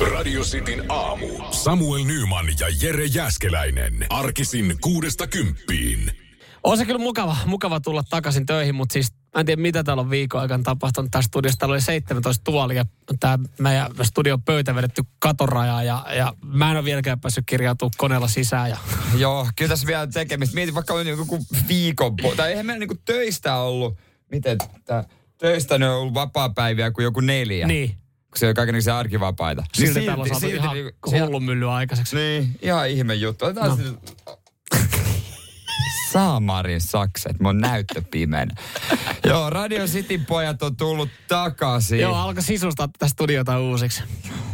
Radio Cityn aamu. Samuel Nyman ja Jere Jäskeläinen. Arkisin kuudesta kymppiin. On se kyllä mukava, mukava tulla takaisin töihin, mutta siis mä en tiedä mitä täällä on viikon aikana tapahtunut tässä studiossa. Täällä oli 17 tuolia, tämä meidän studion pöytä vedetty katorajaa ja, ja mä en ole vieläkään päässyt kirjautumaan koneella sisään. Ja... Joo, kyllä tässä vielä tekemistä. Mietin vaikka on joku viikon, po- tai eihän meillä niinku töistä ollut, miten tää, töistä ne on ollut vapaa-päiviä kuin joku neljä. Niin, Kun se on kaikenlaisia arkivapaita. Niin silti täällä on saatu ihan niinku- hullun aikaiseksi. Niin, ihan ihme juttu. Otetaan No. no. Saamarin sakset, mun näyttö pimeänä. Joo, Radio Cityn pojat on tullut takaisin. Joo, alkoi sisustaa tätä studiota uusiksi.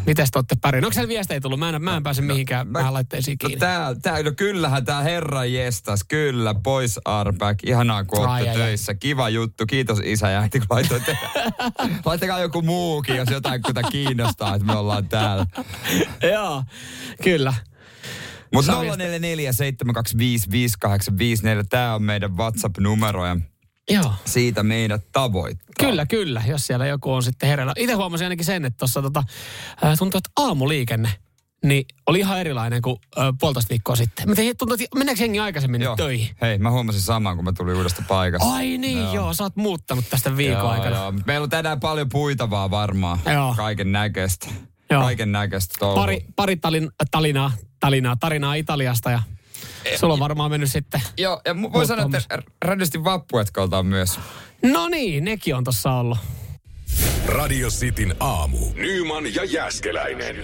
Mites te olette pärjänneet? Onko siellä viestejä tullut? Mä en, mä en pääse mihinkään mä, laitteisiin No kiinni. tää, tää, no kyllähän tää herra jestas, kyllä, pois Arback. Ihanaa kun Ai, olette töissä. Kiva juttu, kiitos isä ja äiti kun laitoitte. Laittakaa joku muukin, jos jotain kuta kiinnostaa, että me ollaan täällä. Joo, kyllä. Mutta Saa viestiä. 0447255854, tää on meidän WhatsApp-numero ja Joo. siitä meidät tavoittaa. Kyllä, kyllä, jos siellä joku on sitten hereillä. Itse huomasin ainakin sen, että tuossa tota, tuntuu, että aamuliikenne niin oli ihan erilainen kuin ää, puolitoista viikkoa sitten. Mä tein, tuntuu, että meneekö jengi aikaisemmin nyt töihin? Hei, mä huomasin saman, kun mä tulin uudesta paikasta. Ai niin, joo. joo, sä oot muuttanut tästä viikon Joo, aikana. joo. Meillä on tänään paljon puitavaa varmaan. Joo. Kaiken näköistä. Joo. Kaiken näköistä. Pari, pari talin, talinaa, talinaa, tarinaa Italiasta ja sulla on varmaan mennyt sitten. Joo, ja mu- voi sanoa, että radiosti vappuetkolta on myös. No niin, nekin on tossa ollut. Radio Cityn aamu. Nyman ja Jäskeläinen.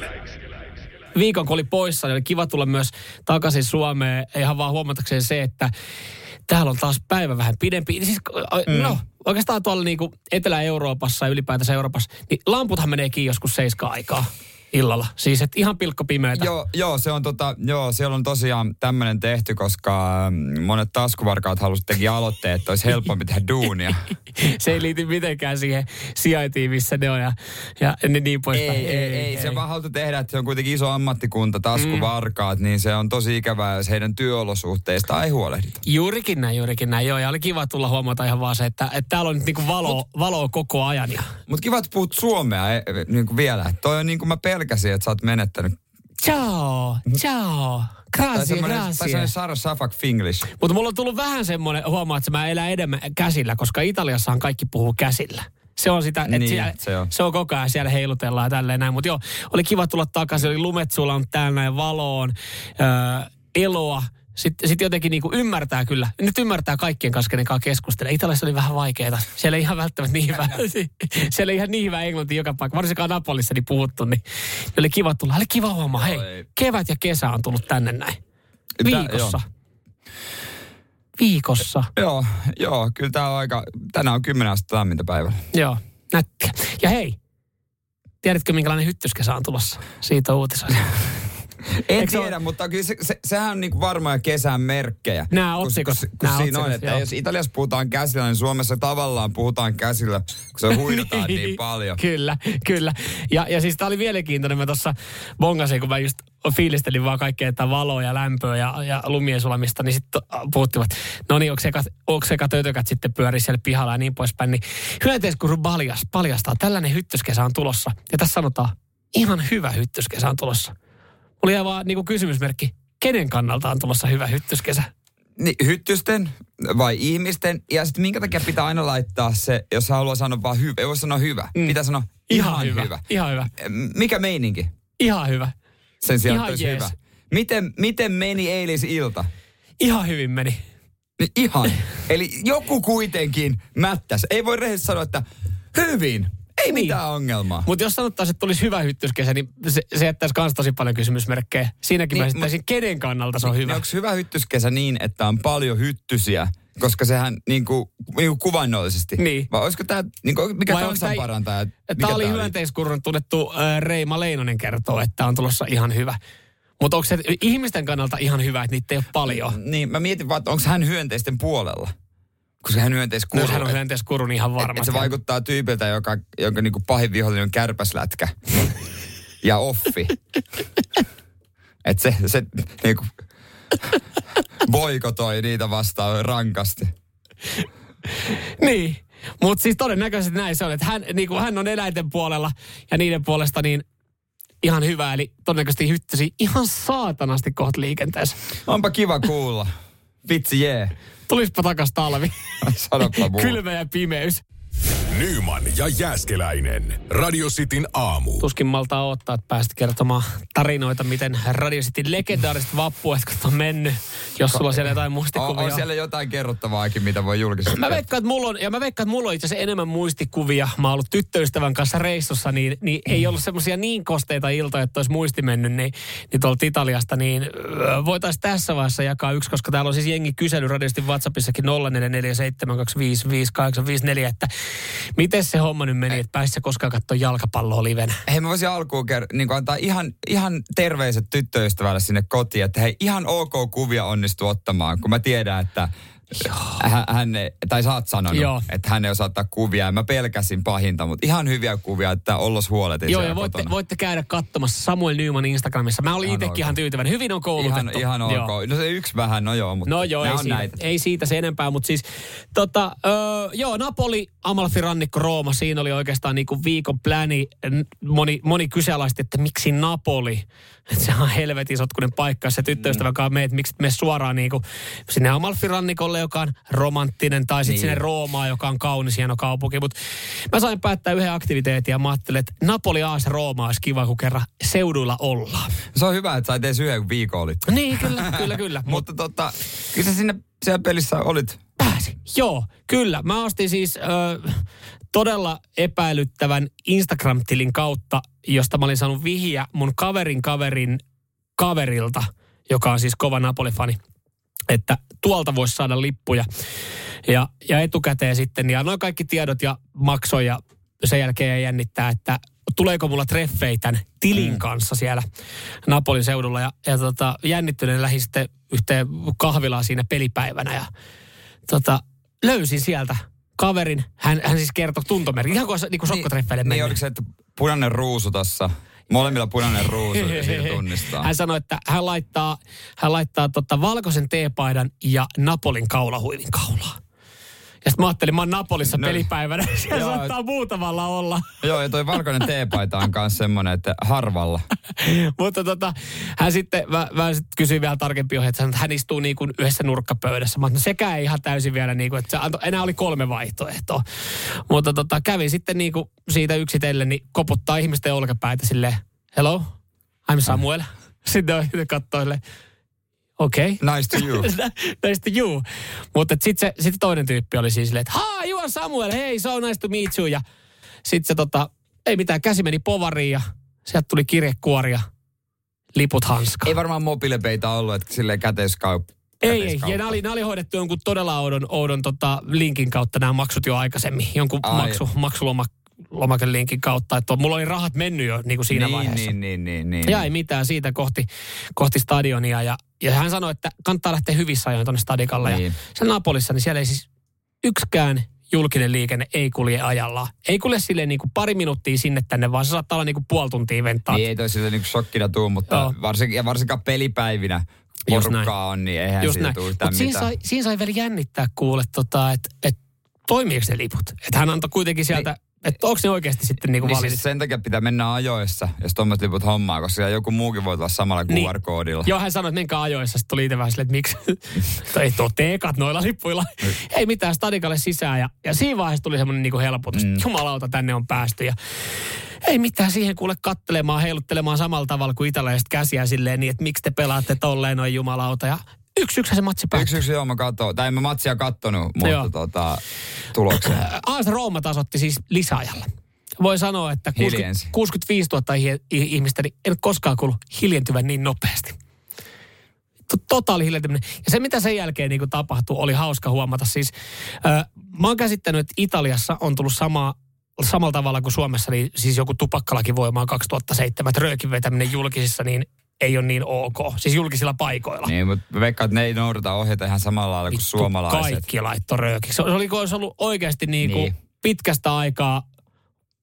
viikon kun oli poissa, niin oli kiva tulla myös takaisin Suomeen. Ihan vaan huomatakseen se, että täällä on taas päivä vähän pidempi. Siis, mm. no, oikeastaan tuolla niinku Etelä-Euroopassa ja ylipäätänsä Euroopassa, niin lamputhan menee kiinni joskus seiska aikaa illalla. Siis et ihan pilkko pimeätä. Joo, joo, se on tota, joo, siellä on tosiaan tämmöinen tehty, koska mm, monet taskuvarkaat halusivat teki aloitteen, että olisi helpompi tehdä duunia. Se ei liity mitenkään siihen sijaintiin, missä ne on ja, ja niin, niin ei, poispäin. ei, ei, ei, se vaan halutaan tehdä, että se on kuitenkin iso ammattikunta, taskuvarkaat, mm. niin se on tosi ikävää, jos heidän työolosuhteista ei huolehdita. Juurikin näin, juurikin näin. Joo, ja oli kiva tulla huomata ihan vaan se, että, että täällä on nyt niinku valo, valoa koko ajan. Ja Mutta kiva, että puhut suomea e, niin kuin vielä. Toi on niin kuin mä pelkäsin, että sä oot menettänyt. ciao, ciao, Tai grazie, tai grazie. Sarah Safak Finglish. Mutta mulla on tullut vähän semmoinen, huomaa, että mä elän enemmän käsillä, koska Italiassahan kaikki puhuu käsillä. Se on sitä, että Niin, siellä, se on. se on koko ajan siellä heilutellaan ja tälleen näin. Mutta joo, oli kiva tulla takaisin, oli lumet sulla täällä näin valoon, öö, eloa. Sitten sit jotenkin niinku ymmärtää kyllä. Nyt ymmärtää kaikkien kanssa, kenen kanssa keskustelee. Italiassa oli vähän vaikeaa. Siellä ei ihan välttämättä niin hyvä, siellä ei ihan niin hyvä englanti joka paikka. Varsinkaan Napolissa niin puhuttu, niin oli kiva tulla. Oli kiva huomaa, hei, kevät ja kesä on tullut tänne näin. Tää- Viikossa. Viikossa. Joo, joo, kyllä tää on aika, tänään on 10 astetta lämmintä päivällä. Joo, nättiä. Ja hei, tiedätkö minkälainen hyttyskesä on tulossa? Siitä uutisoida. En Eikö se tiedä, ole- mutta kyllä se, se, sehän on niinku varmoja kesän merkkejä. Nämä Kun- otsikot, Kun, kun nämä siinä on, otsikot, että joo. jos Italiassa puhutaan käsillä, niin Suomessa tavallaan puhutaan käsillä, kun se huidataan niin paljon. Kyllä, kyllä. Ja, ja siis tämä oli mielenkiintoinen. Mä tuossa bongasin, kun mä just fiilistelin vaan kaikkea, että valoa ja lämpöä ja, ja lumien sulamista, niin sitten puhuttivat, no niin, onko sekä, onko tötökät sitten pyörii siellä pihalla ja niin poispäin. Niin hyönteiskuru paljas, paljastaa, tällainen hyttyskesä on tulossa. Ja tässä sanotaan, ihan hyvä hyttyskesä on tulossa. Oli ihan vaan niin kuin kysymysmerkki, kenen kannalta on tulossa hyvä hyttyskesä? Niin, hyttysten vai ihmisten? Ja sitten minkä takia pitää aina laittaa se, jos haluaa sanoa vaan hyvä, ei voi sanoa hyvä. Mm. Pitää sanoa ihan, hyvä. hyvä. Ihan hyvä. Mikä meininki? Ihan hyvä. Sen sijaan, Ihan että olisi jees. hyvä. Miten, miten meni eilisilta? Ihan hyvin meni. Niin ihan. Eli joku kuitenkin mättäs. Ei voi rehellisesti sanoa, että hyvin. Ei Niin. mitään ongelmaa. Mutta jos sanottaisiin, että tulisi hyvä hyttyskesä, niin se, se jättäisi myös tosi paljon kysymysmerkkejä. Siinäkin niin, Niin, mä esittäisin, kenen kannalta se on Niin hyvä. onko hyvä hyttyskesä niin, että on paljon hyttysiä? Koska sehän niin kuin, niin kuin kuvainnollisesti. Niin. Vai olisiko tämä, niin kuin, mikä Vai onko kansan tää- parantaja? Tämä oli hyönteiskurun tunnettu äh, Reima Leinonen kertoo, että on tulossa ihan hyvä. Mutta onko se ihmisten kannalta ihan hyvä, että niitä ei ole paljon? Niin, mä mietin vaan, että onko hän hyönteisten puolella? Koska hän No, hyönteiskuru. jos hän on et- hyönteiskuru, niin ihan et- et varmasti. se vaikuttaa tyypiltä, joka, jonka niinku pahin vihollinen on kärpäslätkä. ja offi. että se, se niinku boikotoi niitä vastaan rankasti. Niin, mutta siis todennäköisesti näin se on, että hän, niin hän on eläinten puolella ja niiden puolesta niin ihan hyvä, eli todennäköisesti hyttysi ihan saatanasti kohta liikenteessä. Onpa kiva kuulla. Vitsi jee. Yeah. Tulispa takas talvi. Sanoppa muu. Kylmä ja pimeys. Nyman ja Jääskeläinen. Radio Cityn aamu. Tuskin maltaa odottaa, että pääsit kertomaan tarinoita, miten Radio Cityn legendaariset vappuetkot on mennyt, jos sulla on siellä jotain On, muistikuvia. on siellä jotain kerrottavaakin, mitä voi julkisesti. Mä veikkaan, että mulla on, ja mä veikkaan, että mulla on itse asiassa enemmän muistikuvia. Mä oon ollut tyttöystävän kanssa reissussa, niin, niin ei ollut semmoisia niin kosteita iltoja, että olisi muisti mennyt, niin, niin tuolta Italiasta, niin voitaisiin tässä vaiheessa jakaa yksi, koska täällä on siis jengi kysely radiosti WhatsAppissakin 0447255854, että miten se homma nyt meni, että pääsit koskaan katsoa jalkapalloa livenä? Hei, mä voisin alkuun ker- niin antaa ihan, ihan terveiset tyttöystävälle sinne kotiin, että hei, ihan ok kuvia onnistu ottamaan, kun mä tiedän, että hän, hän ei, tai sä oot sanonut, Joo. että hän ei osaa ottaa kuvia. Ja mä pelkäsin pahinta, mutta ihan hyviä kuvia, että ollos huoletin Joo, ja voitte, kotona. voitte käydä katsomassa Samuel Nyman Instagramissa. Mä olin Ihan itsekin ihan tyytyväinen. Hyvin on koulutettu. Ihan, ihan Joo. ok. No se yksi vähän, no joo, mutta No joo, ei on siitä, näitä. ei siitä se enempää, mutta siis tota, öö, joo, Napoli, Amalfi Rannikko, Rooma, siinä oli oikeastaan niinku viikon pläni. Moni, moni kyseenalaisti, että miksi Napoli? Että se on helvetin sotkunen paikka, se tyttöystävä mm. meet, miksi mene suoraan niinku sinne Amalfi Rannikolle, joka on romanttinen, tai sitten Niin. sinne Roomaan, joka on kaunis, hieno kaupunki. Mutta mä sain päättää yhden aktiviteetin ja mä ajattelin, että Napoli Aas Rooma olisi kiva, kun kerran seuduilla ollaan. Se on hyvä, että sait edes yhden viikon olit. Niin, kyllä, kyllä, kyllä. Mutta tota, kyllä sä sinne siellä pelissä olit. Pääsi. Joo, kyllä. Mä ostin siis ö, todella epäilyttävän Instagram-tilin kautta, josta mä olin saanut vihja mun kaverin kaverin kaverilta, joka on siis kova Napoli-fani, että tuolta voisi saada lippuja. Ja, ja etukäteen sitten, ja noin kaikki tiedot ja maksoja ja sen jälkeen jännittää, että tuleeko mulla treffejä tämän tilin kanssa siellä Napolin seudulla. Ja, ja tota, jännittyneen lähdin sitten yhteen kahvilaan siinä pelipäivänä ja tota, löysin sieltä kaverin. Hän, hän siis kertoi tuntomerkki, ihan kuin, niin kuin sokkotreffeille Niin mennyt. oliko se, että punainen ruusu tossa, molemmilla punainen ruusu ja tunnistaa. Hän sanoi, että hän laittaa, hän laittaa tota valkoisen teepaidan ja Napolin kaulahuivin kaulaa. Ja sitten mä ajattelin, mä oon Napolissa No. pelipäivänä. Siellä Joo. saattaa muutamalla olla. Joo, ja toi valkoinen teepaita on myös semmoinen, että harvalla. Mutta tota, hän sitten, mä, mä sitten kysyin vielä tarkempi ohje, että, hän istuu niin kuin yhdessä nurkkapöydässä. Mä no sekään ei ihan täysin vielä niin kuin, että se antoi, enää oli kolme vaihtoehtoa. Mutta tota, kävin sitten niin kuin siitä yksitellen, niin koputtaa ihmisten olkapäitä silleen, hello, I'm Samuel. Sitten on katsoo silleen, okei. Okay. Nice to you. nice to you. Mutta sitten sit toinen tyyppi oli siis silleen, että ha, you are Samuel, hei, so nice to meet you. Ja sitten se tota, ei mitään, käsi meni povariin ja sieltä tuli kirjekuori ja liput hanskaan. Ei varmaan mobiilepeitä ollut, että silleen käteiskauppa. Ei, ei. Ja nämä oli, nämä oli hoidettu jonkun todella oudon, oudon tota, linkin kautta nämä maksut jo aikaisemmin. Jonkun Ai. maksu, maksulomaken linkin kautta. Että mulla oli rahat mennyt jo niin kuin siinä niin, vaiheessa. Niin, niin, niin, niin. Ja ei mitään siitä kohti, kohti stadionia. Ja, ja hän sanoi, että kannattaa lähteä hyvissä ajoin tuonne stadikalle. Niin. Ja siellä Napolissa, niin siellä ei siis yksikään julkinen liikenne ei kulje ajallaan. Ei kulje silleen niin kuin pari minuuttia sinne tänne, vaan se saattaa olla niin kuin puoli tuntia venttaa. Niin ei toi sille niinku shokkina tuu, mutta Joo. varsinkin, ja varsinkaan pelipäivinä porukkaa on, niin eihän Just siitä tule Mutta siinä mitään. sai, siinä sai vielä jännittää kuule, tota, että et, toimiiko ne liput. Että hän antoi kuitenkin sieltä, että onko ne oikeasti sitten niinku Niin siis sen takia pitää mennä ajoissa, jos tuommoiset liput hommaa, koska joku muukin voi tulla samalla Niin. QR-koodilla. Joo, hän sanoi, että menkää ajoissa. Sitten tuli itse vähän silleen, että miksi? Tai ei tuo teekat noilla lippuilla. ei mitään, stadikalle sisään. Ja, ja siinä vaiheessa tuli semmoinen niinku helpotus. Mm. Jumalauta, tänne on päästy. Ja ei mitään siihen kuule kattelemaan, heiluttelemaan samalla tavalla kuin italaiset käsiä silleen niin, että miksi te pelaatte tolleen noin jumalauta. Ja yksi yksi se matsi päättyi. Yksi yksi joo, mä katsoin. Tai en mä matsia kattonut, mutta Joo. tota, tuloksen. AS Rooma tasotti siis lisäajalla. Voi sanoa, että 60, Hiljensi. 65 000 ih- ih- ihmistä niin en koskaan kuullut hiljentyvän niin nopeasti. To- Totaali hiljentyminen. Ja se, mitä sen jälkeen niin kuin tapahtui, oli hauska huomata. Siis, äh, mä oon käsittänyt, että Italiassa on tullut sama, samalla tavalla kuin Suomessa, niin siis joku tupakkalaki voimaan 2007, että röökin vetäminen julkisissa, niin ei ole niin ok. Siis julkisilla paikoilla. niin, mutta veikkaan, että ne ei noudata ohjeita ihan samalla lailla kuin suomalaiset. Kaikki laittoi röökiksi. Se oli, olisi ollut oikeasti niin kuin Niin. pitkästä aikaa,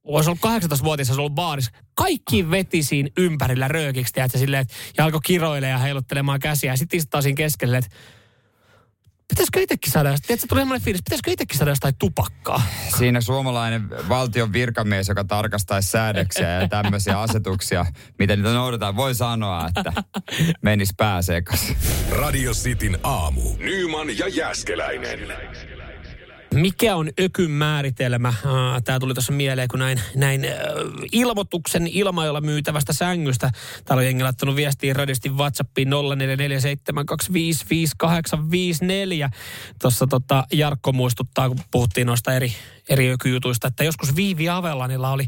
olisi ollut 18-vuotias, olisi ollut baarissa. Kaikki veti siinä ympärillä röökiksi, tiedätkö, silleen, että, ja alkoi kiroilemaan ja heiluttelemaan käsiä. Ja sitten istuu siinä keskelle, että pitäisikö itsekin saada, tiedätkö, tuli semmoinen fiilis, pitäisikö itsekin saada jostain tupakkaa? Siinä suomalainen valtion virkamies, joka tarkastaisi säädöksiä ja tämmöisiä asetuksia, miten niitä noudataan, voi sanoa, että menis pää sekaisin. Radio Cityn aamu. Nyman ja Jäskeläinen. Mikä on ökyn määritelmä? Tämä tuli tuossa mieleen, kun näin, näin ilmoituksen ilmailla myytävästä sängystä. Täällä on jengi laittanut viestiä radiosti WhatsAppiin 0447255854. Tuossa tota Jarkko muistuttaa, kun puhuttiin noista eri, eri ökyjutuista, että joskus Viivi Avelanilla oli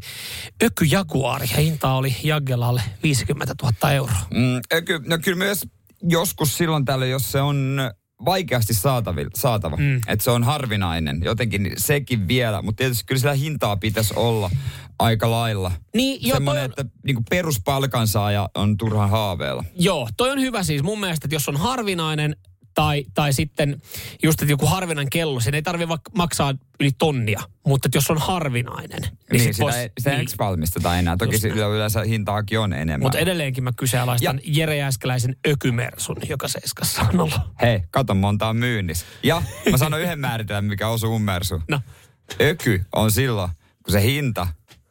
ökyjaguari ja hinta oli Jaggelalle 50 000 euroa. Mm, öky, no kyllä myös joskus silloin täällä, jos se on vaikeasti saatavilla, saatava. Mm. Että se on harvinainen. Jotenkin sekin vielä, mutta tietysti kyllä sillä hintaa pitäisi olla aika lailla. Niin, jo, Semmoinen, on... että niin peruspalkansaaja on turhan haaveella. Joo, toi on hyvä siis. Mun mielestä, että jos on harvinainen, tai, tai sitten just, että joku harvinainen kello, sen ei tarvitse maksaa yli tonnia, mutta että jos on harvinainen, niin, niin sit sitä, vois, ei, sitä niin. ei valmisteta enää. Toki Just sillä yleensä hintaakin on enemmän. Mutta edelleenkin mä kyseenalaistan ja. Jere Jääskeläisen ökymersun, joka seiskassa on ollut. Hei, kato monta on myynnissä. Ja mä sanon yhden määritelmän, mikä osuu ummersu. No. Öky on silloin, kun se hinta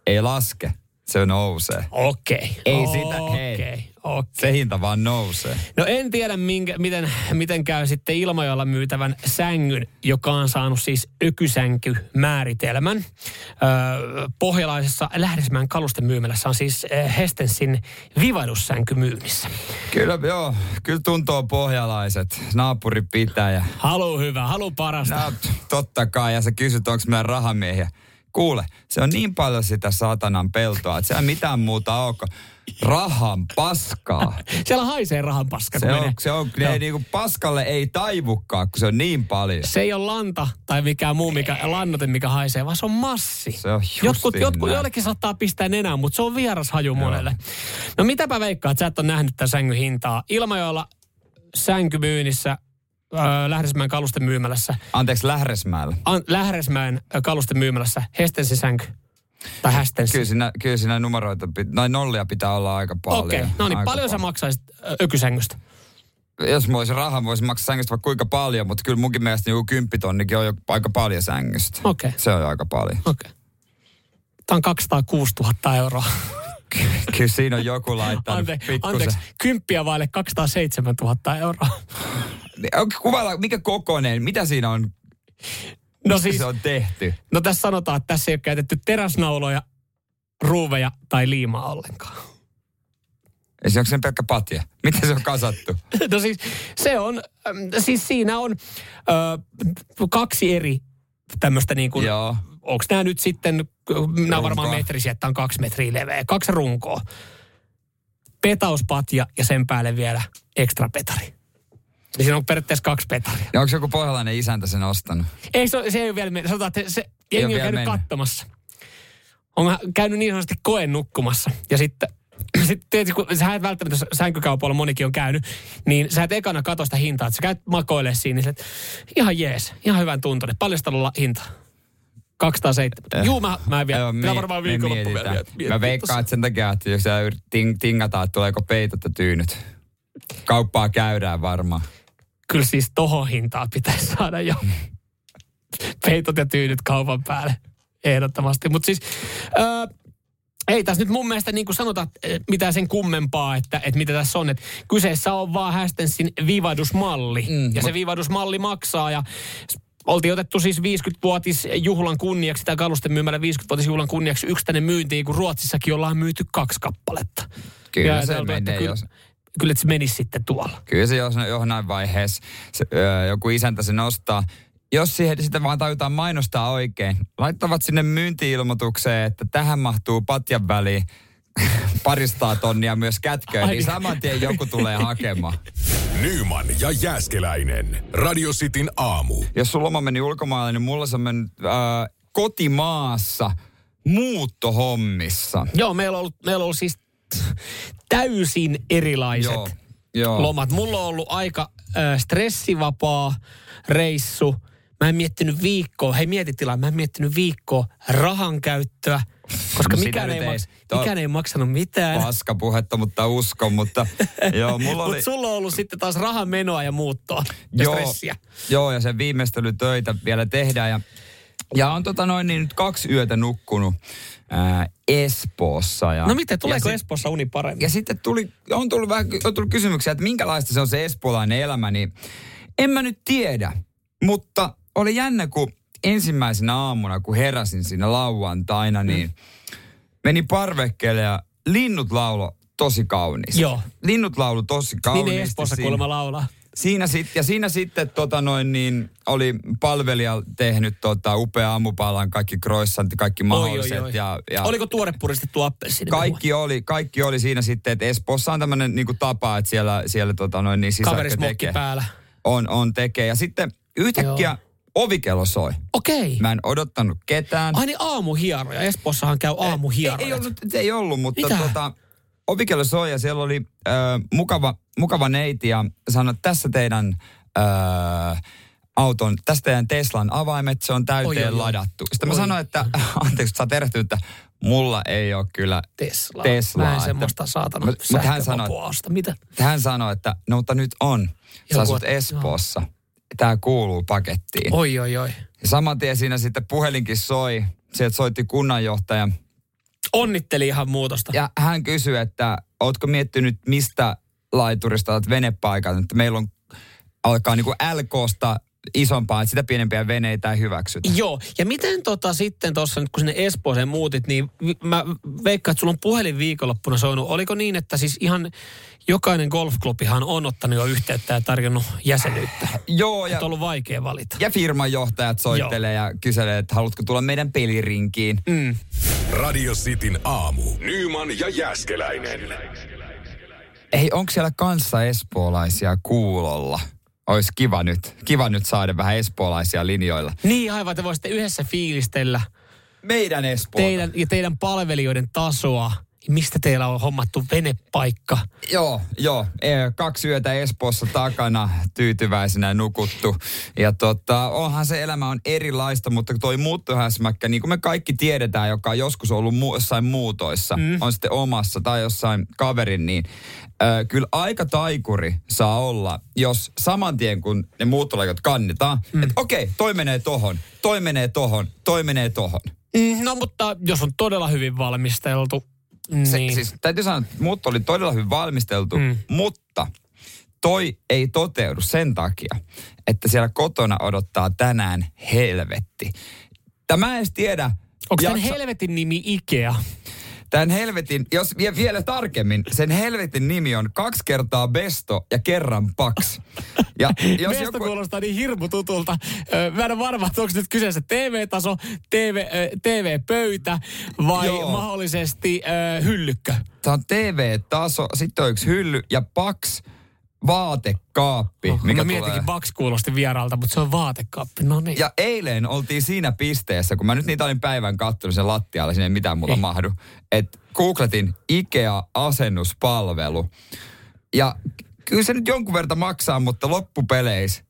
ei laske, se nousee. Okei. Ei okay. sitä, hei. Okay. Se hinta vaan nousee. No en tiedä, minkä, miten, miten käy sitten Ilmajalla myytävän sängyn, joka on saanut siis ökysänky-määritelmän. Öö, pohjalaisessa Lähdesmään kalusten myymälässä on siis Hestensin vivadussänky myynnissä. Kyllä, joo. Kyllä tuntuu pohjalaiset. Naapuri pitää ja... Halu hyvä, halu parasta. No, totta kai. Ja sä kysyt, onko meidän rahamiehiä. Kuule, se on niin paljon sitä saatanan peltoa, että se ei mitään muuta ole rahan paskaa. Siellä haisee rahan paska, se on, se on, ne niinku paskalle ei taivukaan, kun se on niin paljon. Se ei ole lanta tai mikään muu mikä, lannote, mikä haisee, vaan se on massi. Se on jotkut, jotkut joillekin saattaa pistää nenään, mutta se on vieras haju Joo. monelle. No mitäpä veikkaa, että sä et ole nähnyt tämän sängyn hintaa. Ilmajoella sänkymyynnissä Äh, Lähdesmäen kalusten myymälässä. Anteeksi, Lähdesmäellä? An, Lähdesmäen kalusten myymälässä. Hestensi sänky. Tai hästensi. Kyllä siinä, kyllä siinä numeroita, noin nollia pitää olla aika paljon. Okei, okay. no niin, paljon paljon sä maksaisit ökysängystä? Jos mä olisin rahaa, voisin maksaa sängystä vaikka kuinka paljon, mutta kyllä munkin mielestä joku kymppitonnikin on jo aika paljon sängystä. Okei. Okay. Se on jo aika paljon. Okei. Okay. Tämä on 206 000 euroa. Kyllä siinä on joku laittanut Ante, Anteeksi, kymppiä vaille 207 000 euroa. Kuvailla, mikä kokoinen, mitä siinä on, no Mistä siis, se on tehty? No tässä sanotaan, että tässä ei ole käytetty teräsnauloja, ruuveja tai liimaa ollenkaan. Ei se onko sen pelkkä patja? Miten se on kasattu? no siis se on, siis siinä on ö, kaksi eri tämmöistä niin kuin, Joo. onko nämä nyt sitten, nämä on varmaan metrisiä, että on kaksi metriä leveä, kaksi runkoa. Petauspatja ja sen päälle vielä ekstra petari. Niin siinä on periaatteessa kaksi petaria. Ja onko joku pohjalainen isäntä sen ostanut? Ei, se, se ei ole vielä mennyt. Sanotaan, että se jengi on käynyt mennyt. katsomassa. On käynyt niin sanotusti koen nukkumassa. Ja sitten sitten tietysti, kun sä et välttämättä sänkykaupalla monikin on käynyt, niin sä et ekana katso sitä hintaa. Että sä käyt makoilee siinä, niin sä et, ihan jees, ihan hyvän tuntunen. Paljon sitä hinta? 207. Eh. Juu, mä, mä en vielä. Joo, Pitää varmaan viikonloppu vielä. Miet, mä veikkaan, että sen takia, että jos sä ting, tingataan, että tuleeko peitot ja tyynyt. Kauppaa käydään varmaan. Kyllä siis tohon hintaa pitäisi saada jo peitot ja tyynyt kaupan päälle. Ehdottomasti. Mutta siis... Öö, ei tässä nyt mun mielestä niin kuin sanotaan mitään sen kummempaa, että, että mitä tässä on. Että kyseessä on vaan Hästensin viivadusmalli. Mm, ja se viivadusmalli maksaa ja Oltiin otettu siis 50-vuotis juhlan kunniaksi, tai kalusten myymällä 50-vuotis juhlan kunniaksi yksi tänne myyntiin, kun Ruotsissakin ollaan myyty kaksi kappaletta. Kyllä ja se menee, kyllä, jos... Kyllä, että se menisi sitten tuolla. Kyllä se jos johonain vaiheessa se, ö, joku isäntä se nostaa jos siihen sitä vaan tajutaan mainostaa oikein, laittavat sinne myyntiilmoitukseen, että tähän mahtuu patjan väliin paristaa tonnia myös kätköön, niin saman tien joku tulee hakemaan. Nyman ja Jääskeläinen. Radio Cityn aamu. Jos sun loma meni ulkomaille, niin mulla se on mennyt äh, kotimaassa muuttohommissa. Joo, meillä on ollut, meillä on ollut siis täysin erilaiset Joo. Joo. lomat. Mulla on ollut aika äh, stressivapaa reissu – Mä en miettinyt viikkoa, hei mieti tilaa, mä en miettinyt viikkoa rahan käyttöä. Koska No mikään ei, maks- Tuo- mikään ei maksanut mitään. Paskapuhetta, mutta uskon, mutta joo, mulla oli... Mutta sulla on ollut sitten taas rahan menoa ja muuttoa ja Joo, stressiä. joo, ja sen viimeistelytöitä vielä tehdään. Ja, ja on tota noin niin nyt kaksi yötä nukkunut ää, Espoossa. Ja, No miten, tuleeko ja Espoossa uni paremmin? Ja sitten tuli, on tullut vähän on tullut kysymyksiä, että minkälaista se on se espoolainen elämä, niin en mä nyt tiedä. Mutta oli jännä, kun ensimmäisenä aamuna, kun heräsin siinä lauantaina, niin meni parvekkeelle ja linnut laulo tosi kauniisti. Joo. Linnut laulu tosi niin kauniisti. ei Espoossa kuulemma laulaa. Siinä sit, ja siinä sitten tota noin niin, oli palvelija tehnyt tota upea aamupalan, kaikki croissantti, kaikki mahdolliset. Oi, oi, oi. Ja, ja Oliko tuore puristettu appelsiini? kaikki oli, kaikki oli siinä sitten, että Espoossa on tämmöinen niinku tapa, että siellä, siellä tota noin niin sisäkkö tekee. päällä. On, on tekee. Ja sitten yhtäkkiä Joo. ovikello soi. Okei. Mä en odottanut ketään. Ai niin aamuhieroja. Espoossahan käy aamuhieroja. Ei, ei, ollut, ei ollut, mutta Mitä? tota, ovikello soi ja siellä oli ö, mukava, mukava neiti ja sanoi, että tässä teidän ö, auton, tästä teidän Teslan avaimet, se on täyteen Oi, oi, ladattu. Sitten mä Oi. sanoin, että anteeksi, sä oot erehtynyt, että mulla ei ole kyllä Tesla. Teslaa, Mä en semmoista saatana Mut- mut hän sanoi-. Mitä? hän sanoi, että no mutta nyt on. Sä asut Espoossa. Tämä kuuluu pakettiin. Oi, oi, oi. Ja saman tien siinä sitten puhelinkin soi. Sieltä soitti kunnanjohtaja. Onnitteli ihan muutosta. Ja hän kysyi, että ootko miettinyt, mistä laiturista olet venepaikan. Että meillä on, alkaa niin kuin LKsta isompaa, että sitä pienempiä veneitä ei hyväksytä. Joo, ja miten tota sitten tuossa nyt kun sinne Espooseen muutit, niin mä veikkaan, että sulla on puhelin viikonloppuna soinut. Oliko niin, että siis ihan jokainen golfklubihan on ottanut jo yhteyttä ja tarjonnut jäsenyyttä? Joo, ja, Ja. On ollut vaikea valita. ja firmanjohtajat soittelee ja kyselee, että haluatko tulla meidän pelirinkiin. Mm. Radio Cityn aamu. Nyman ja Jäskeläinen. Ei, onko siellä kanssa espoolaisia kuulolla? Olisi kiva nyt, kiva nyt saada vähän espoolaisia linjoilla. Niin aivan, te voisitte yhdessä fiilistellä Meidän Espoota. teidän ja teidän palvelijoiden tasoa. Mistä teillä on hommattu venepaikka? Joo, joo. E, Kaksi yötä Espoossa takana tyytyväisenä nukuttu. Ja tota, onhan se elämä on erilaista, mutta toi muuttohäsmäkkä, niin kuin me kaikki tiedetään, joka on joskus ollut mu- jossain muutoissa, mm. on sitten omassa tai jossain kaverin, niin ö, kyllä aika taikuri saa olla, jos saman tien kun ne muuttolaikat kannetaan, mm. että okei, toi menee tohon, toi menee tohon, toi menee tohon. Mm, no mutta jos on todella hyvin valmisteltu, Se, niin. Siis täytyy sanoa, että muutto oli todella hyvin valmisteltu, Mm. mutta toi ei toteudu sen takia, että siellä kotona odottaa tänään helvetti. Tämä en edes tiedä. Onko jaksa- helvetin nimi Ikea? Tämän helvetin, jos vie vielä tarkemmin, sen helvetin nimi on kaksi kertaa besto ja kerran paks. Ja jos Meistä joku, kuulostaa niin hirmu tutulta. Mä en ole varma, että onko nyt kyseessä TV-taso, TV, TV-pöytä vai Joo. mahdollisesti ö, hyllykkö. tämä on TV-taso, sitten on yksi hylly ja paks vaatekaappi, Oh, mikä mä mietinkin, tulee. Bax kuulosti vieraalta, mutta se on vaatekaappi. No niin. Ja eilen oltiin siinä pisteessä, kun mä nyt niitä olin päivän kattonut sen lattialla, sinne ei mitään muuta Niin. mahdu. Että googletin Ikea-asennuspalvelu. Ja kyllä se nyt jonkun verran maksaa, mutta loppupeleissä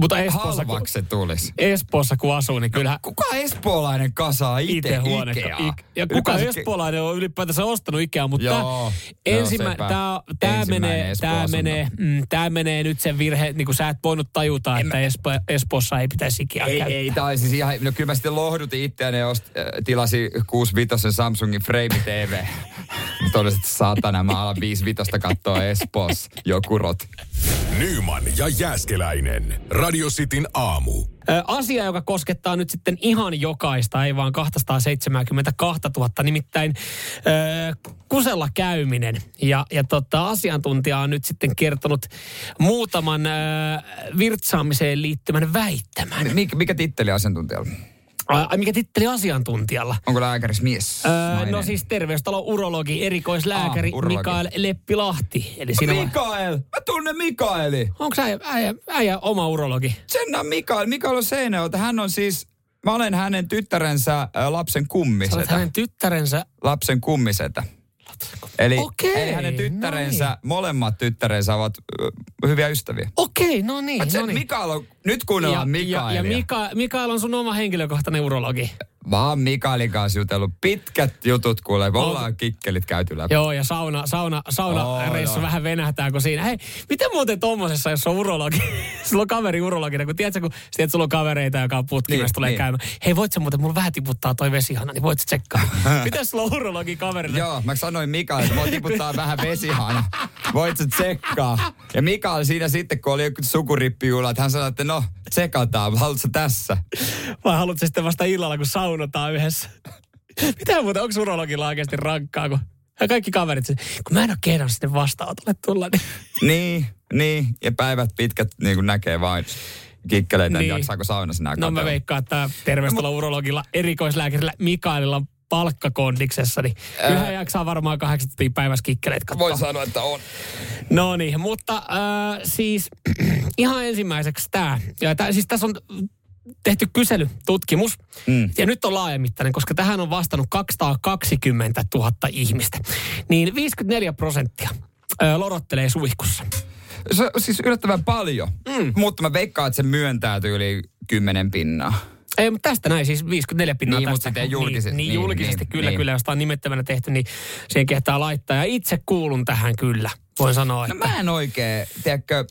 Mutta Espoossa, kun, halvaksi se tulisi. Espoossa kun asuu, niin kyllä Kuka espoolainen kasaa itse huone. Ikeaa? Ik- ja kuka Ylipäänsä- espoolainen on ylipäätänsä ostanut Ikea, mutta Joo, ensimmä, sepä. tää, tää, Ensimmäinen menee, tää, menee, mm, tää menee nyt sen virhe, niin kuin sä et voinut tajuta, että Espo, Espoossa ei pitäisi Ikea Ei, käyttää. ei, tai siis ihan, no kyllä mä sitten lohdutin itseäni ja ost, äh, tilasi 65 Samsungin Frame TV. Todellisuudessa että saatana, mä alan 55 katsoa Espoossa joku rot. Nyman ja Jäskeläinen. Radio Cityn aamu. Asia, joka koskettaa nyt sitten ihan jokaista, ei vaan 272 000, nimittäin kusella käyminen. Ja, ja tota, asiantuntija on nyt sitten kertonut muutaman virtsaamiseen liittyvän väittämän. Mikä, mikä titteli asiantuntijalla? Ai, mikä titteli asiantuntijalla? Onko lääkäris mies? Öö, nainen? no siis terveystalon urologi, erikoislääkäri Ah, urologi. Mikael Leppilahti. Eli siinä on, Mikael! Mä tunnen Mikaeli! onko äijä, äijä, äijä oma urologi? Sen on Mikael. Mikael on Seinäjoelta. Hän on siis, mä olen hänen tyttärensä lapsen Sä kummisetä. hänen tyttärensä. Lapsen kummisetä. Eli, Okei, eli hänen tyttärensä, no molemmat tyttärensä ovat hyviä ystäviä. Okei, no niin. No niin. Mikael on, nyt kuunnellaan ja, ja, Mikaelia. ja Mika, Mikael on sun oma henkilökohtainen urologi. Vaan Mikaelin kanssa jutellut. Pitkät jutut kuulee. Me ollaan kikkelit käyty läpi. Joo, ja sauna, sauna, sauna Oo, reissu vähän venähtää, kun siinä. Hei, miten muuten tommosessa, jos on urologi, sulla on kaveri urologina, kun tiedätkö, kun, tiedät, sulla on kavereita, joka on putkimessa, Niin, tulee niin. käymään. Hei, voit sä muuten, mulla vähän tiputtaa toi vesihana, niin voit sä tsekkaa. miten sulla on urologi kaverille? Joo, mä sanoin Mikael, että mua tiputtaa vähän vesihana. Voit sä tsekkaa? Ja Mikael siinä sitten, kun oli joku sukurippijuhla, että hän sanoi, että no, tsekataan, haluatko sä tässä? Vai haluat sä sitten vasta illalla, kun saunotaan yhdessä? Mitä muuten, onko urologilla oikeasti rankkaa, kun ja kaikki kaverit, kun mä en ole kehdannut sinne vastaanotolle tulla, niin Niin, niin. Ja päivät pitkät niin kuin näkee vain kikkeleitä, niin. Jaksaako saunassa nää No mä veikkaan, että terveystalo urologilla, erikoislääkärillä Mikaelilla on palkkakondiksessa, niin kyllä hän jaksaa varmaan kahdeksan tuntia päivässä kikkeleitä katsoa. Voin sanoa, että on. No niin, mutta äh, siis ihan ensimmäiseksi tämä. Ja tää, siis tässä on tehty kyselytutkimus. Mm. Ja nyt on laajamittainen, koska tähän on vastannut 220 000 ihmistä. Niin 54 prosenttia lorottelee suihkussa. Se on siis yllättävän paljon. Mm. Mutta mä veikkaan, että se myöntää yli kymmenen pinnaa. Ei, mutta tästä näin siis 54 pinnaa Niin, tästä. mutta julkisesti- Niin, niin, niin, julkisesti niin, kyllä, niin. kyllä. Jos tämä on nimettömänä tehty, niin siihen kehtaa laittaa. Ja itse kuulun tähän kyllä, voin sanoa. No Että, mä en oikein, tiedätkö,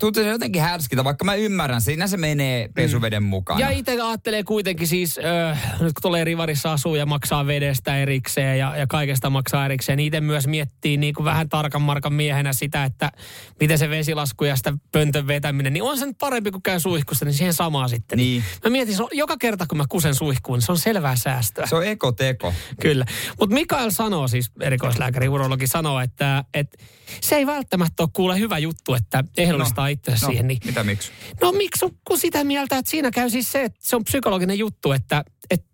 tuntuu se jotenkin härskiltä, vaikka mä ymmärrän, siinä se menee pesuveden mukana. Ja itse ajattelee kuitenkin siis, äh, nyt kun tulee rivarissa asuu ja maksaa vedestä erikseen ja, ja kaikesta maksaa erikseen, niin itse myös miettii niin kuin vähän tarkan markan miehenä sitä, että miten se vesilasku ja sitä pöntön vetäminen, niin on se nyt parempi kuin käy suihkussa, niin siihen samaa sitten. Niin. Mä mietin, se on, joka kerta kun mä kusen suihkuun, niin se on selvää säästöä. Se on ekoteko. Kyllä. Mutta Mikael sanoo siis, erikoislääkäri, urologi sanoo, että, että se ei välttämättä ole kuule hyvä juttu, että ehdollistaa no, itsensä no, siihen. Niin, mitä miksi? no miksi kun sitä mieltä, että siinä käy siis se, että se on psykologinen juttu, että, että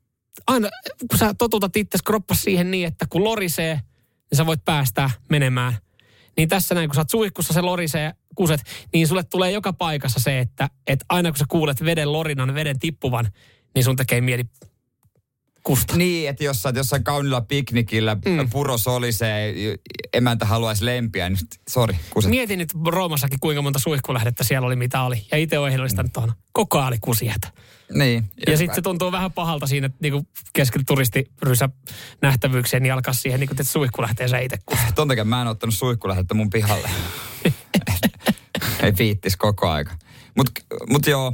aina kun sä totutat itse kroppas siihen niin, että kun lorisee, niin sä voit päästää menemään. Niin tässä näin, kun sä oot suihkussa, se lorisee, kuset, niin sulle tulee joka paikassa se, että, että aina kun sä kuulet veden lorinan, veden tippuvan, niin sun tekee mieli kusta. Niin, että jos sä oot jossain kaunilla piknikillä, mm. puro solisee, emäntä haluaisi lempiä, niin sori, kuset. Mietin nyt Roomassakin, kuinka monta suihkulähdettä siellä oli, mitä oli. Ja itse olen ehdollistanut tuohon. Koko ajan oli kusijätä. Niin. Ja sitten se tuntuu vähän pahalta siinä, että niinku keskellä turistirysä nähtävyyksiä, niin alkaa siihen, niinku, että suihkulähteensä itse kusta. Ton takia mä en ottanut suihkulähdettä mun pihalle. Ei viittis koko aika. Mut, mut joo,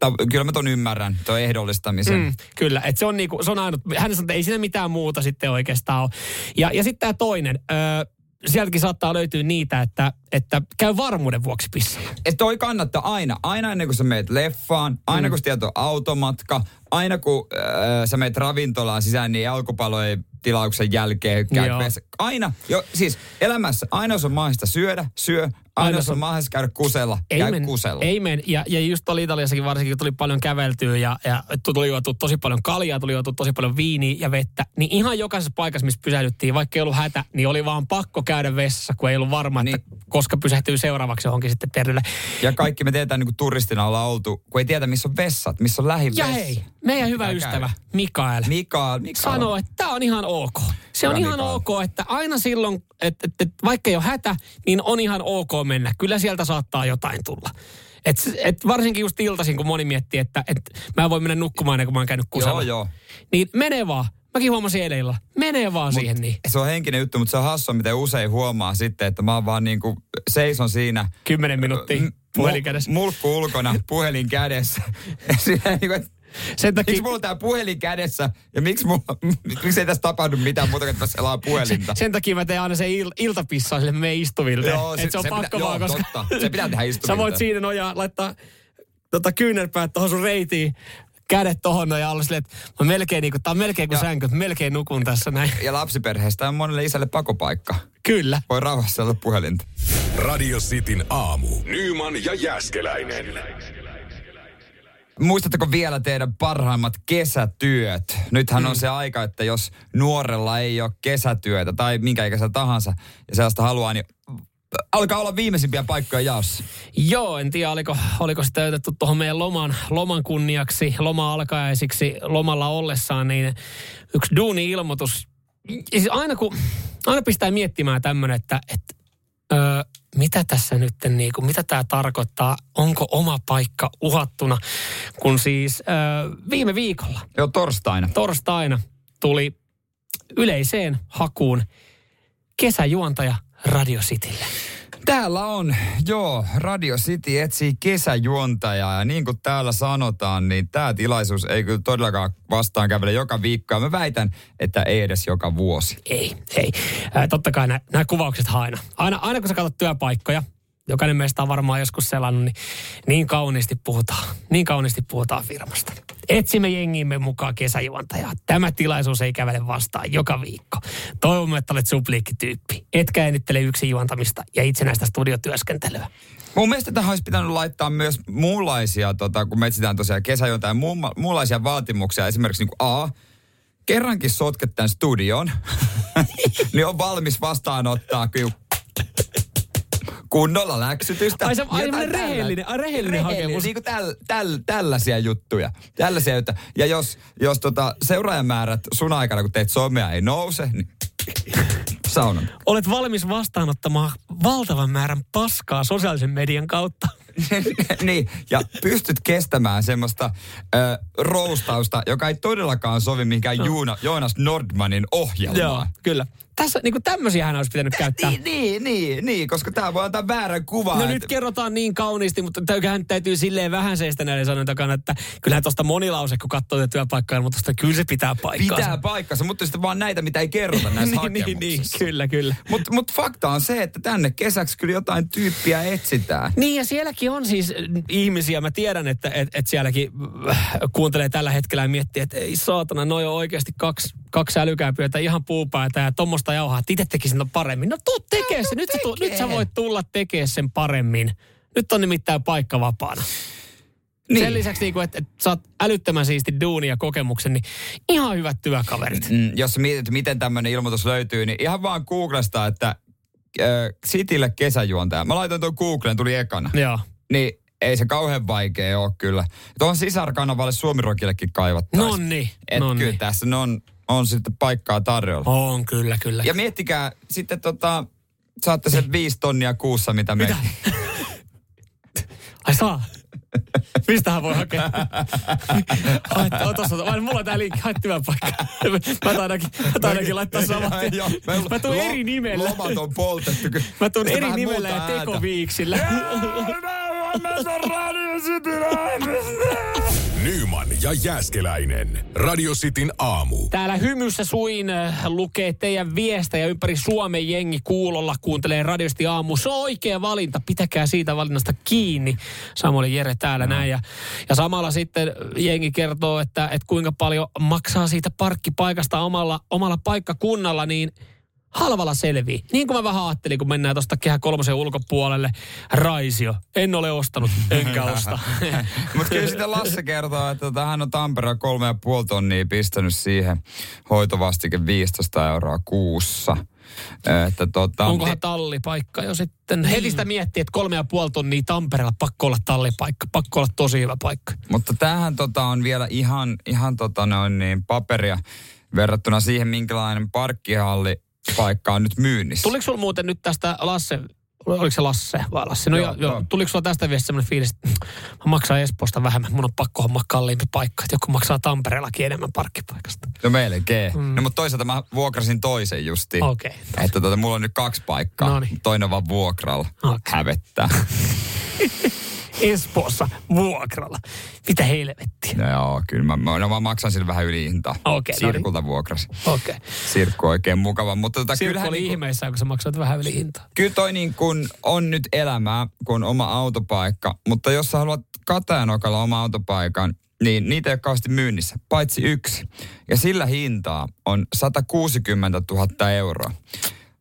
ta, kyllä mä ton ymmärrän, tuo ehdollistamisen. Mm, kyllä, että se on, niinku, se on ainut, hän sanoi, että ei siinä mitään muuta sitten oikeastaan ole. Ja, ja sitten tämä toinen, öö, sieltäkin saattaa löytyä niitä, että, että käy varmuuden vuoksi pissalla. Et toi kannattaa aina. Aina ennen kuin sä meet leffaan, aina Mm. kun sä tiedät automatka, aina kun äh, sä meet ravintolaan sisään, niin jalkapallojen tilauksen jälkeen käyt vessa. Aina, jo, siis elämässä, aina jos on mahdollista syödä, syö. Aina, Aina jos on on- mahdollista käydä kusella, käy men, kusella. Ei men. Ja, ja just oli Italiassakin varsinkin, kun tuli paljon käveltyä ja, ja tuli juotu tosi paljon kaljaa, tuli juotu tosi paljon viiniä ja vettä. Niin ihan jokaisessa paikassa, missä pysähdyttiin, vaikka ei ollut hätä, niin oli vaan pakko käydä vessassa, kun ei ollut varma, niin. että koska pysähtyy seuraavaksi johonkin sitten terveelle. Ja kaikki me tietää, niin kuin turistina ollaan oltu, kun ei tiedä, missä on vessat, missä on Ja lähivessa. hei, meidän hyvä ystävä. Mikael Mikael, Mikael. sanoo, että tämä on ihan ok. Se on ihan ok, että aina silloin, että, että, vaikka ei ole hätä, niin on ihan ok mennä. Kyllä sieltä saattaa jotain tulla. Et, et varsinkin just iltaisin, kun moni miettii, että, että mä en voi mennä nukkumaan ennen kuin mä oon käynyt kusella. Joo, joo. Niin menee vaan. Mäkin huomasin eilen illalla. Menee vaan siihen niin. Se on henkinen juttu, mutta se on hassua, miten usein huomaa sitten, että mä oon vaan niin kuin seison siinä. Kymmenen minuuttia M- puhelin kädessä. Mulkku ulkona, puhelin kädessä. Siinä niin kuin, Sen takia, miksi mulla on tää puhelin kädessä ja miksi, mulla, miksi ei tässä tapahdu mitään muuta kuin, että mä selaan puhelinta? sen takia mä teen aina se il, iltapissaa sille meidän istuville. Joo, Et se- se, on se pakko pitää- vaan, joo, koska... totta. Se pitää tehdä Sä istuvilta. voit siinä nojaa laittaa tota kyynärpäät tuohon sun reitiin, kädet tohon noin alla silleen, että mä melkein niinku, tää on melkein kuin Ja- sänky, että melkein nukun tässä näin. Ja lapsiperheestä on monelle isälle pakopaikka. Kyllä. Voi rauhassa olla puhelinta. Radio Cityn aamu. Nyman ja Jäskeläinen. Muistatteko vielä teidän parhaimmat kesätyöt? Nythän on se aika, että jos nuorella ei ole kesätyötä tai minkä ikäisellä tahansa ja sellaista haluaa, niin alkaa olla viimeisimpiä paikkoja jaossa. Joo, en tiedä, oliko, oliko sitä otettu tuohon meidän loman, loman kunniaksi, loma-alkajaisiksi lomalla ollessaan, niin yksi duuni-ilmoitus. Siis aina kun, aina pistää miettimään tämmöinen, että, että öö, mitä tässä nyt, niin kuin, mitä tämä tarkoittaa, onko oma paikka uhattuna, kun siis äh, viime viikolla, Joo, torstaina. torstaina, tuli yleiseen hakuun kesäjuontaja Radio Citylle. Täällä on, joo, Radio City etsii kesäjuontajaa ja niin kuin täällä sanotaan, niin tämä tilaisuus ei kyllä todellakaan vastaan kävele joka viikko. Mä väitän, että ei edes joka vuosi. Ei, ei. Ää, totta kai nämä kuvaukset aina. aina. Aina kun sä katsot työpaikkoja, jokainen meistä on varmaan joskus selannut, niin niin kauniisti puhutaan. Niin kauniisti puhutaan firmasta. Etsimme jengimme mukaan kesäjuontajaa. Tämä tilaisuus ei kävele vastaan joka viikko. Toivomme, että olet supliikkityyppi. Etkä enittele yksin juontamista ja itsenäistä studiotyöskentelyä. Mun mielestä tähän olisi pitänyt laittaa myös muunlaisia, tota, kun me etsitään tosiaan kesäjuontajia, muun, muunlaisia vaatimuksia. Esimerkiksi niin kuin A, kerrankin sotket tämän studion, niin on valmis vastaanottaa kyllä kunnolla läksytystä. Ai se- semmoinen rehellinen- ai rehellinen hakemus. Niin kuin täl, täl, tällaisia juttuja. Tällaisia juttuja. Ja jos, jos tota seuraajamäärät sun aikana, kun teet somea, ei nouse, niin saunan. Olet valmis vastaanottamaan valtavan määrän paskaa sosiaalisen median kautta. niin, ja pystyt kestämään semmoista ö, roustausta, joka ei todellakaan sovi mihinkään no. Juuna, Joonas Nordmanin ohjelmaan. Joo, kyllä. Tässä niin tämmöisiä hän olisi pitänyt käyttää. Niin, niin, niin, niin, koska tämä voi antaa väärän kuvan. No että- nyt kerrotaan niin kauniisti, mutta täyköhän täytyy silleen vähän seistä näiden sanojen takana, että kyllähän tuosta monilause, kun katsoo tätä työpaikkaa, mutta tosta kyllä se pitää paikkaa. Pitää paikkansa, mutta sitten vaan näitä, mitä ei kerrota näissä niin, niin, niin, kyllä, kyllä. Mutta mut fakta on se, että tänne kesäksi kyllä jotain tyyppiä etsitään. Niin ja sielläkin on siis äh, ihmisiä, mä tiedän, että et, et sielläkin äh, kuuntelee tällä hetkellä ja miettii, että ei saatana, noi on oikeasti kaksi, kaksi älykääpyötä, ihan puupäätä ja tuommoista jauhaa, että itse tekisin ton paremmin. No tuu tekee se, nyt sä, tu, nyt sä voit tulla tekemään sen paremmin. Nyt on nimittäin paikka vapaana. Niin. Sen lisäksi, niin kuin, että, että saat älyttömän siisti duuni ja kokemuksen, niin ihan hyvät työkaverit. Mm, jos sä mietit, miten tämmöinen ilmoitus löytyy, niin ihan vaan Googlesta, että äh, Citylle kesäjuontaja. Mä laitoin tuon Googleen, tuli ekana. Joo. Niin ei se kauhean vaikea ole kyllä. Tuohon sisarkanavalle Suomirokillekin kaivattaisiin. Et nonni. kyllä tässä on, on sitten paikkaa tarjolla. On kyllä, kyllä. Ja miettikää, sitten tota, saatte sen viisi tonnia kuussa, mitä me... Mitä? Ai saa. Mistähän voi hakea? Ai, to- tossa, on- ai, mulla on tää linkki, haet työpaikka. Mä taidankin, mä taidankin laittaa samat. Joo, Mä tuun lo- eri nimellä. Lomat on poltettu. Mä tuun eri nimellä ja muuta ääntä. tekoviiksillä. Nyman ja Jääskeläinen. Radio Cityn aamu. Täällä hymyssä suin äh, lukee teidän viestejä ympäri Suomen jengi kuulolla, kuuntelee radiosti aamu. Se on oikea valinta, pitäkää siitä valinnasta kiinni. Samuel Jere täällä no. näin. Ja, ja samalla sitten jengi kertoo, että, että kuinka paljon maksaa siitä parkkipaikasta omalla, omalla paikkakunnalla, niin halvalla selvii. Niin kuin mä vähän ajattelin, kun mennään tuosta Kehä kolmosen ulkopuolelle. Raisio. En ole ostanut, enkä osta. Mutta kyllä sitten Lasse kertoo, että tota, hän on Tampereella kolme ja puoli tonnia pistänyt siihen hoitovastike 15 euroa kuussa. Että tota, Onkohan tallipaikka jo sitten? Heti sitä miettii, että kolme ja puoli tonnia Tampereella pakko olla tallipaikka. Pakko olla tosi hyvä paikka. Mutta tämähän tota on vielä ihan, ihan tota noin niin paperia verrattuna siihen, minkälainen parkkihalli paikka on nyt myynnissä. Tuliko sulla muuten nyt tästä Lasse, oliko se Lasse vai Lasse? No Joo, joo, joo. Tuliko sulla tästä viesti semmoinen fiilis, että mä maksan Espoosta vähemmän, mun on pakko hommaa kalliimpi paikka, että joku maksaa Tampereellakin enemmän parkkipaikasta. No melkein. Mm. No mutta toisaalta mä vuokrasin toisen justiin. Okei. Että tota, mulla on nyt kaksi paikkaa. Noniin. Toinen vaan vuokralla. Okei. Hävettää. Espoossa vuokralla. Mitä helvettiä? no joo, kyllä mä, mä, no mä maksan sille vähän yli hintaa. Okei, no niin. Sirkulta vuokrasi. Okei. Sirkku on oikein mukava. Mutta tota, Sirkku oli niinku- ihmeissään, kun sä maksoit vähän yli hintaa. kyllä toi niin kun on nyt elämää, kun on oma autopaikka. Mutta jos sä haluat Katajanokalla oma autopaikan, niin niitä ei ole kauheasti myynnissä, paitsi yksi. Ja sillä hintaa on 160 000 euroa.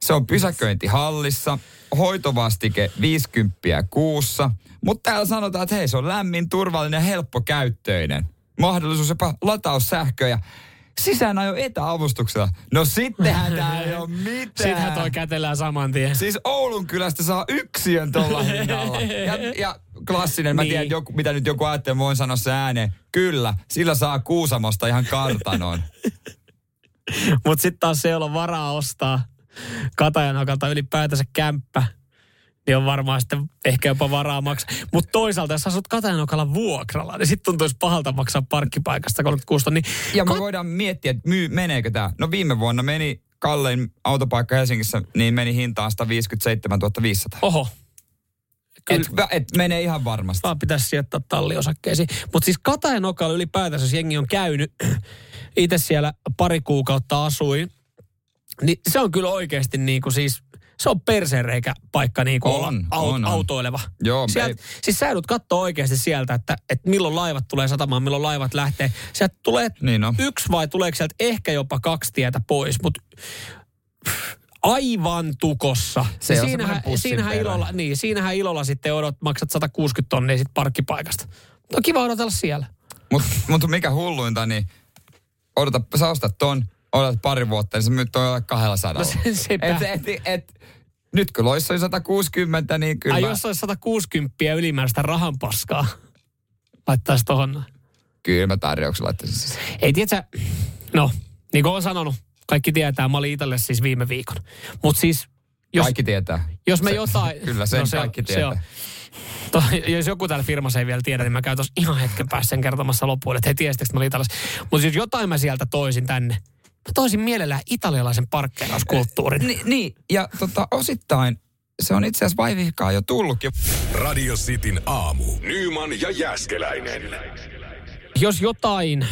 Se on pysäköintihallissa, hoitovastike 50 kuussa, mutta täällä sanotaan, että hei se on lämmin, turvallinen ja helppokäyttöinen. Mahdollisuus jopa lataussähköjä. Sisäänajo etäavustuksella. No sittenhän tää ei ole mitään. Sittenhän toi kätellään saman tien. Siis Oulun kylästä saa yksiön tuolla hinnalla. Ja, ja klassinen, mä Niin. tiedän, joku, mitä nyt joku ajattelee, voin sanoa se ääneen. Kyllä, sillä saa Kuusamosta ihan kartanon. Mutta sitten taas se, jolla on varaa ostaa Katajanokalta ylipäätänsä kämppä, niin on varmaan sitten ehkä jopa varaa maksaa. Mutta toisaalta, jos asut Katajanokalla vuokralla, niin sitten tuntuisi pahalta maksaa parkkipaikasta 36 tonnia. Ja me Kat- voidaan miettiä, että myy, meneekö tämä. No viime vuonna meni kallein autopaikka Helsingissä, niin meni hintaan 157 500. Oho, kyllä. Et, et menee ihan varmasti. vaan pitäisi sijoittaa talliosakkeisiin. Mutta siis Katajanokalla ylipäätänsä, jos jengi on käynyt, itse siellä pari kuukautta asuin, niin se on kyllä oikeasti niin kuin siis, se on persereikä paikka niin kuin On, olla au, on, on. autoileva. Joo, Sielt, ei- siis sä joudut katsoa oikeasti sieltä, että, että milloin laivat tulee satamaan, milloin laivat lähtee. Sieltä tulee Niin yksi vai tuleeko sieltä ehkä jopa kaksi tietä pois, mutta aivan tukossa. Se Ja on siinähän, siinähän, ilolla, niin, siinähän ilolla sitten odot, maksat 160 tonnia sit parkkipaikasta. No kiva odotella siellä. Mutta mut mikä hulluinta, niin odota, sä ostat ton, odotat pari vuotta, niin sä myyt toi 200. No se- sepä. et, et, et, nyt kun loissa on 160, niin kyllä Ai mä, jos olisi 160 ylimääräistä rahanpaskaa, laittaisi tohon. kyllä mä tarjouksen laittaisin siis. Ei tiedä, no, niin kuin olen sanonut, kaikki tietää, mä olin Italiassa siis viime viikon. Mutta siis, jos, Kaikki tietää. jos me Se- jotain... Kyllä sen se on- kaikki se on. tietää. To, jos joku täällä firmassa ei vielä tiedä, niin mä käyn tuossa ihan hetken päässä sen kertomassa loppuun, että he tiesittekö, että mä olin. Mutta jos jotain mä sieltä toisin tänne, mä toisin mielellään italialaisen parkkeerauskulttuurin. Ni, niin, ja tota, osittain se on itse asiassa vaivihkaa jo tullutkin. Radio Cityn aamu. Nyman ja Jäskeläinen. Jos jotain ö,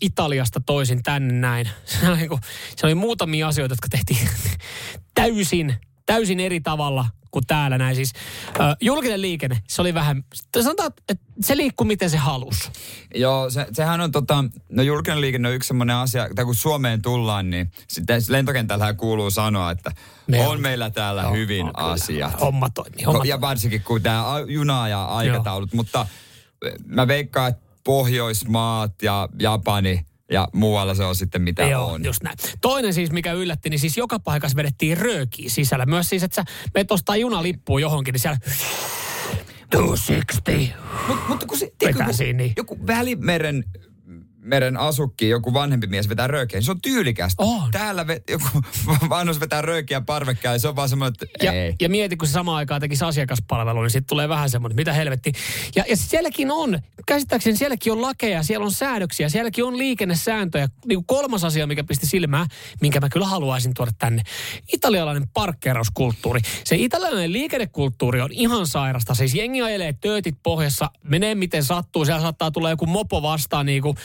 Italiasta toisin tänne näin, se oli, niinku- se oli muutamia asioita, jotka tehtiin täysin, täysin eri tavalla kuin täällä näin. Siis ö, julkinen liikenne, se oli vähän, sanotaan, että se liikkui miten se halusi. Joo, se, sehän on tota, no julkinen liikenne on yksi semmoinen asia, tai kun Suomeen tullaan, niin sitten lentokentällähän kuuluu sanoa, että Me on, on- meillä täällä Joo, hyvin on kyllä. asiat. Homma toimii, homma ja varsinkin kun tämä juna ja aikataulut, mutta eh, mä veikkaan, että Pohjoismaat ja Japani ja muualla se on sitten mitä Joo, on. just näin. Toinen siis, mikä yllätti, niin siis joka paikassa vedettiin röökiä sisällä. Myös siis, että sä menet ostaa junalippuun johonkin, niin siellä 260. Mut, mutta kun se, tiedätkö, kun niin. joku välimeren meren asukki, joku vanhempi mies vetää röökiä, niin se on tyylikästä. On. Täällä ve, joku vanhus vetää röökiä parvekkeella, niin se on vaan semmoinen, että Ja, ei. ja mieti, kun se samaan aikaan tekisi asiakaspalvelu, niin sitten tulee vähän semmoinen, mitä helvetti. Ja, ja sielläkin on, käsittääkseni sielläkin on lakeja, siellä on säädöksiä, sielläkin on liikennesääntöjä. Niin kuin kolmas asia, mikä pisti silmään, minkä mä kyllä haluaisin tuoda tänne. Italialainen parkkeerauskulttuuri. Se italialainen liikennekulttuuri on ihan sairasta. Siis jengi ajelee töötit pohjassa, menee miten sattuu. Siellä saattaa tulla joku mopo vastaan niin kuin,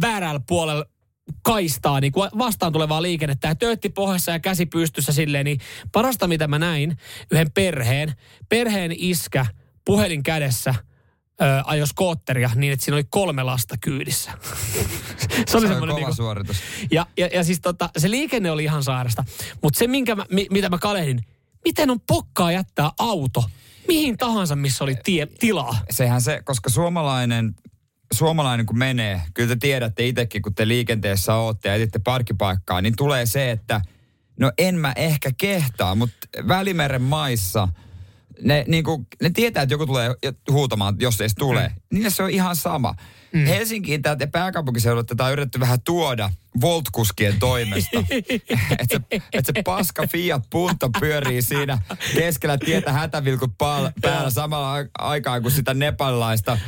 väärällä puolella kaistaa niin kuin vastaan tulevaa liikennettä ja töötti pohjassa ja käsi pystyssä silleen, niin parasta mitä mä näin, yhden perheen, perheen iskä puhelin kädessä ö, ajoi skootteria niin, että siinä oli kolme lasta kyydissä. se oli Se on semmoinen kova niinku, suoritus. ja, ja, ja siis tota, se liikenne oli ihan sairasta. Mutta se, minkä mä, mi, mitä mä kalehdin, miten on pokkaa jättää auto mihin tahansa, missä oli tie, tilaa. Sehän se, koska suomalainen, suomalainen kun menee, kyllä te tiedätte itsekin, kun te liikenteessä ootte ja etitte parkkipaikkaa, niin tulee se, että no en mä ehkä kehtaa, mutta Välimeren maissa ne, niin kuin, ne tietää, että joku tulee huutamaan, jos ei se tule. Mm. Niille se on ihan sama. Mm. Helsinkiin täältä pääkaupunkiseudulta tätä on yritetty vähän tuoda Voltkuskien toimesta. että se, et se paska Fiat Punto pyörii siinä keskellä tietä hätävilkut pal- päällä samalla aikaan, kun sitä nepalilaista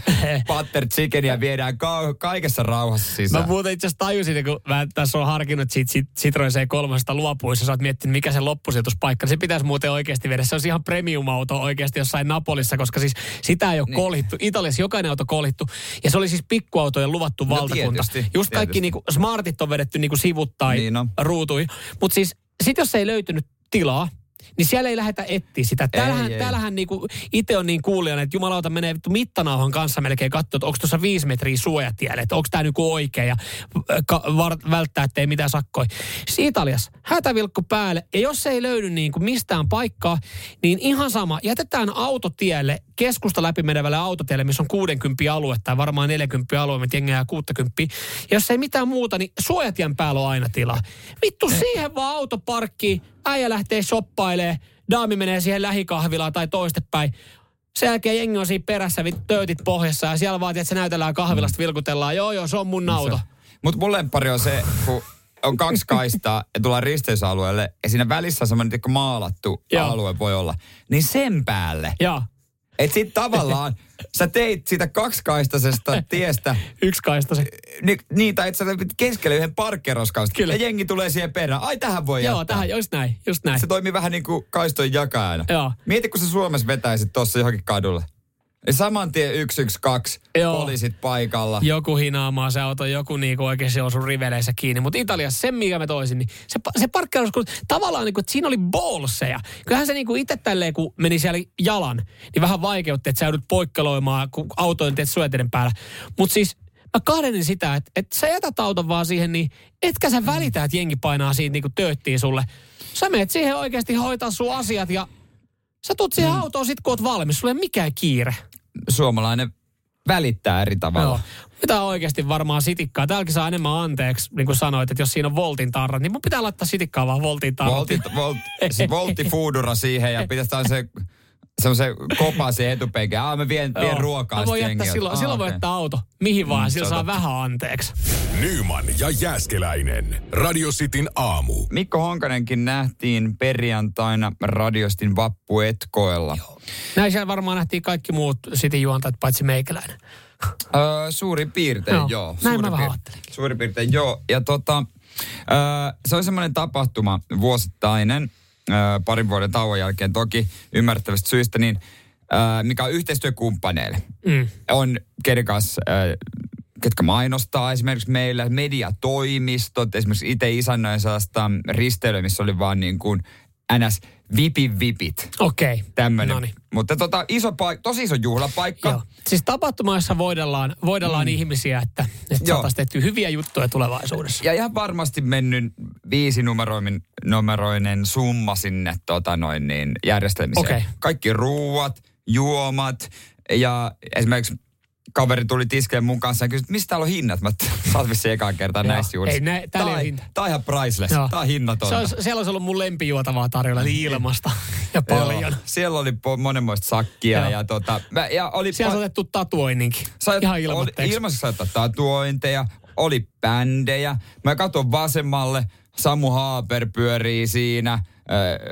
butter chickenia viedään ka- kaikessa rauhassa Mä sisään. muuten itse asiassa tajusin, kun mä tässä on harkinnut siitä sit, Citroen C3 luopuissa, sä oot miettinyt, mikä se loppusijoituspaikka. Se pitäisi muuten oikeasti viedä. Se on ihan premium-auto oikeasti jossain Napolissa, koska siis sitä ei ole niin. kolhittu. Italiassa jokainen auto kolhittu. Ja se oli siis pikkuautojen luvattu No valtakunta. tietysti, Just kaikki niinku smartit on vedetty niinku sivuttain Niin ruutui. Mutta siis sit jos ei löytynyt tilaa, niin siellä ei lähdetä etsiä sitä. Täällähän, ei. täällähän niinku, itse on niin kuulijana, että jumalauta menee vittu mittanauhan kanssa melkein katsoa, että onko tuossa viisi metriä suojatielle, että onko tämä niinku oikein ja äh, ka, var, välttää, että ei mitään sakkoi. Siis Italiassa hätävilkku päälle ja jos ei löydy niinku mistään paikkaa, niin ihan sama, jätetään autotielle, keskusta läpi menevälle autotielle, missä on 60 alue tai varmaan 40 alue, me jengää 60. Ja jos ei mitään muuta, niin suojatien päällä on aina tilaa. Vittu siihen vaan autoparkkiin, äijä lähtee shoppailee, daami menee siihen lähikahvilaan tai toistepäin. Sen jälkeen jengi on siinä perässä, vittu töötit pohjassa ja siellä vaatii, että se näytellään kahvilasta, vilkutellaan. Joo, joo, se on mun auto. Mutta mun lemppari on se, kun on kaksi kaistaa ja tullaan risteysalueelle ja siinä välissä on semmoinen maalattu Joo. alue voi olla. Niin sen päälle. Joo, Et sit tavallaan sä teit siitä kaksikaistaisesta tiestä yksi kaista se. ni, niin, tai että sä keskelle yhden parkkeroskaustan. Kyllä. Ja jengi tulee siihen perään. Ai tähän voi Joo, jättää. tähän, just näin, just näin. Se toimii vähän niin kuin kaistojen jakajana. Joo. Mieti, kun sä Suomessa vetäisit tuossa johonkin kadulle. Saman tien 112, Joo. poliisit paikalla. Joku hinaamaan se auto, joku niinku oikeasti on sun riveleissä kiinni. Mutta Italiassa sen, mikä mä toisin, niin se, se parkkeeraus, kun tavallaan niinku, että siinä oli bolseja. Kyllähän se niinku itse tälleen, kun meni siellä jalan, niin vähän vaikeutti, että sä joudut poikkeloimaan, kun auto on teet suojateiden päällä. Mutta siis mä kahdenin sitä, että, että sä jätät auton vaan siihen, niin etkä sä välitä, että jengi painaa siitä niinku tööttiin sulle. Sä menet siihen oikeasti hoitaa sun asiat ja sä tuut siihen Mm. autoon sit, kun oot valmis. Sulla ei mikään kiire. Suomalainen välittää eri tavalla. Joo. Mitä oikeasti varmaan sitikkaa. Täälläkin saa enemmän anteeksi, niin kuin sanoit, että jos siinä on voltin tarra, niin mun pitää laittaa sitikkaa vaan voltin tarra. Voltti, volt, se voltti foodura siihen ja pitäisi se semmoisen kopa siihen etupenkään. Ah, mä vien, vien ruokaa. Mä voin jättää silloin, "Ah, silloin voi okei." jättää auto. Mihin vaan, Mm, mm, se sillä saa vähän anteeksi. Nyman ja Jääskeläinen. Radio Cityn aamu. Mikko Honkanenkin nähtiin perjantaina radiostin vappuetkoilla. Näin siellä varmaan nähtiin kaikki muut City juontajat, paitsi meikäläinen. Öö, suurin piirtein, Joo. joo. Näin Suurin mä vähän piir-. Suurin piirtein, joo. Ja tota, öö, se on semmoinen tapahtuma vuosittainen, parin vuoden tauon jälkeen toki ymmärrettävästä syistä, niin öö, mikä on yhteistyökumppaneille. Mm. On kenen kanssa, öö, ketkä mainostaa esimerkiksi meillä, mediatoimistot, esimerkiksi itse isännöin sellaista risteilyä, missä oli vaan niin kuin ns. vipin vipit. Okei. Okay. Tämmönen. Noniin. Mutta tota, iso paik- tosi iso juhlapaikka. Joo. Siis tapahtuma, jossa voidellaan, voidellaan mm. ihmisiä, että, että saataisiin tehty hyviä juttuja tulevaisuudessa. Ja ihan varmasti mennyt viisi numeroinen, numeroinen summa sinne tota noin, niin järjestelmiseen. Okei. Kaikki ruuat, juomat ja esimerkiksi kaveri tuli tiskeen mun kanssa ja kysyi, että mistä täällä on hinnat? Mä sä oot vissiin ekaan kertaa näissä juhlissa. Ei, nä- täällä Tää- hinta. Tää on ihan priceless. Joo. Tää on hinnatonta. Se olisi, siellä olisi ollut mun lempijuotavaa tarjolla, eli ilmasta ja paljon. Joo. Siellä oli po- monenmoista sakkia Joo. ja, tota, mä, ja oli Siellä pa- on otettu tatuoinninkin. Sait- Ihan ilmoitteeksi. ilmassa sai ottaa tatuointeja, oli bändejä. Mä katson vasemmalle, Samu Haaper pyörii siinä.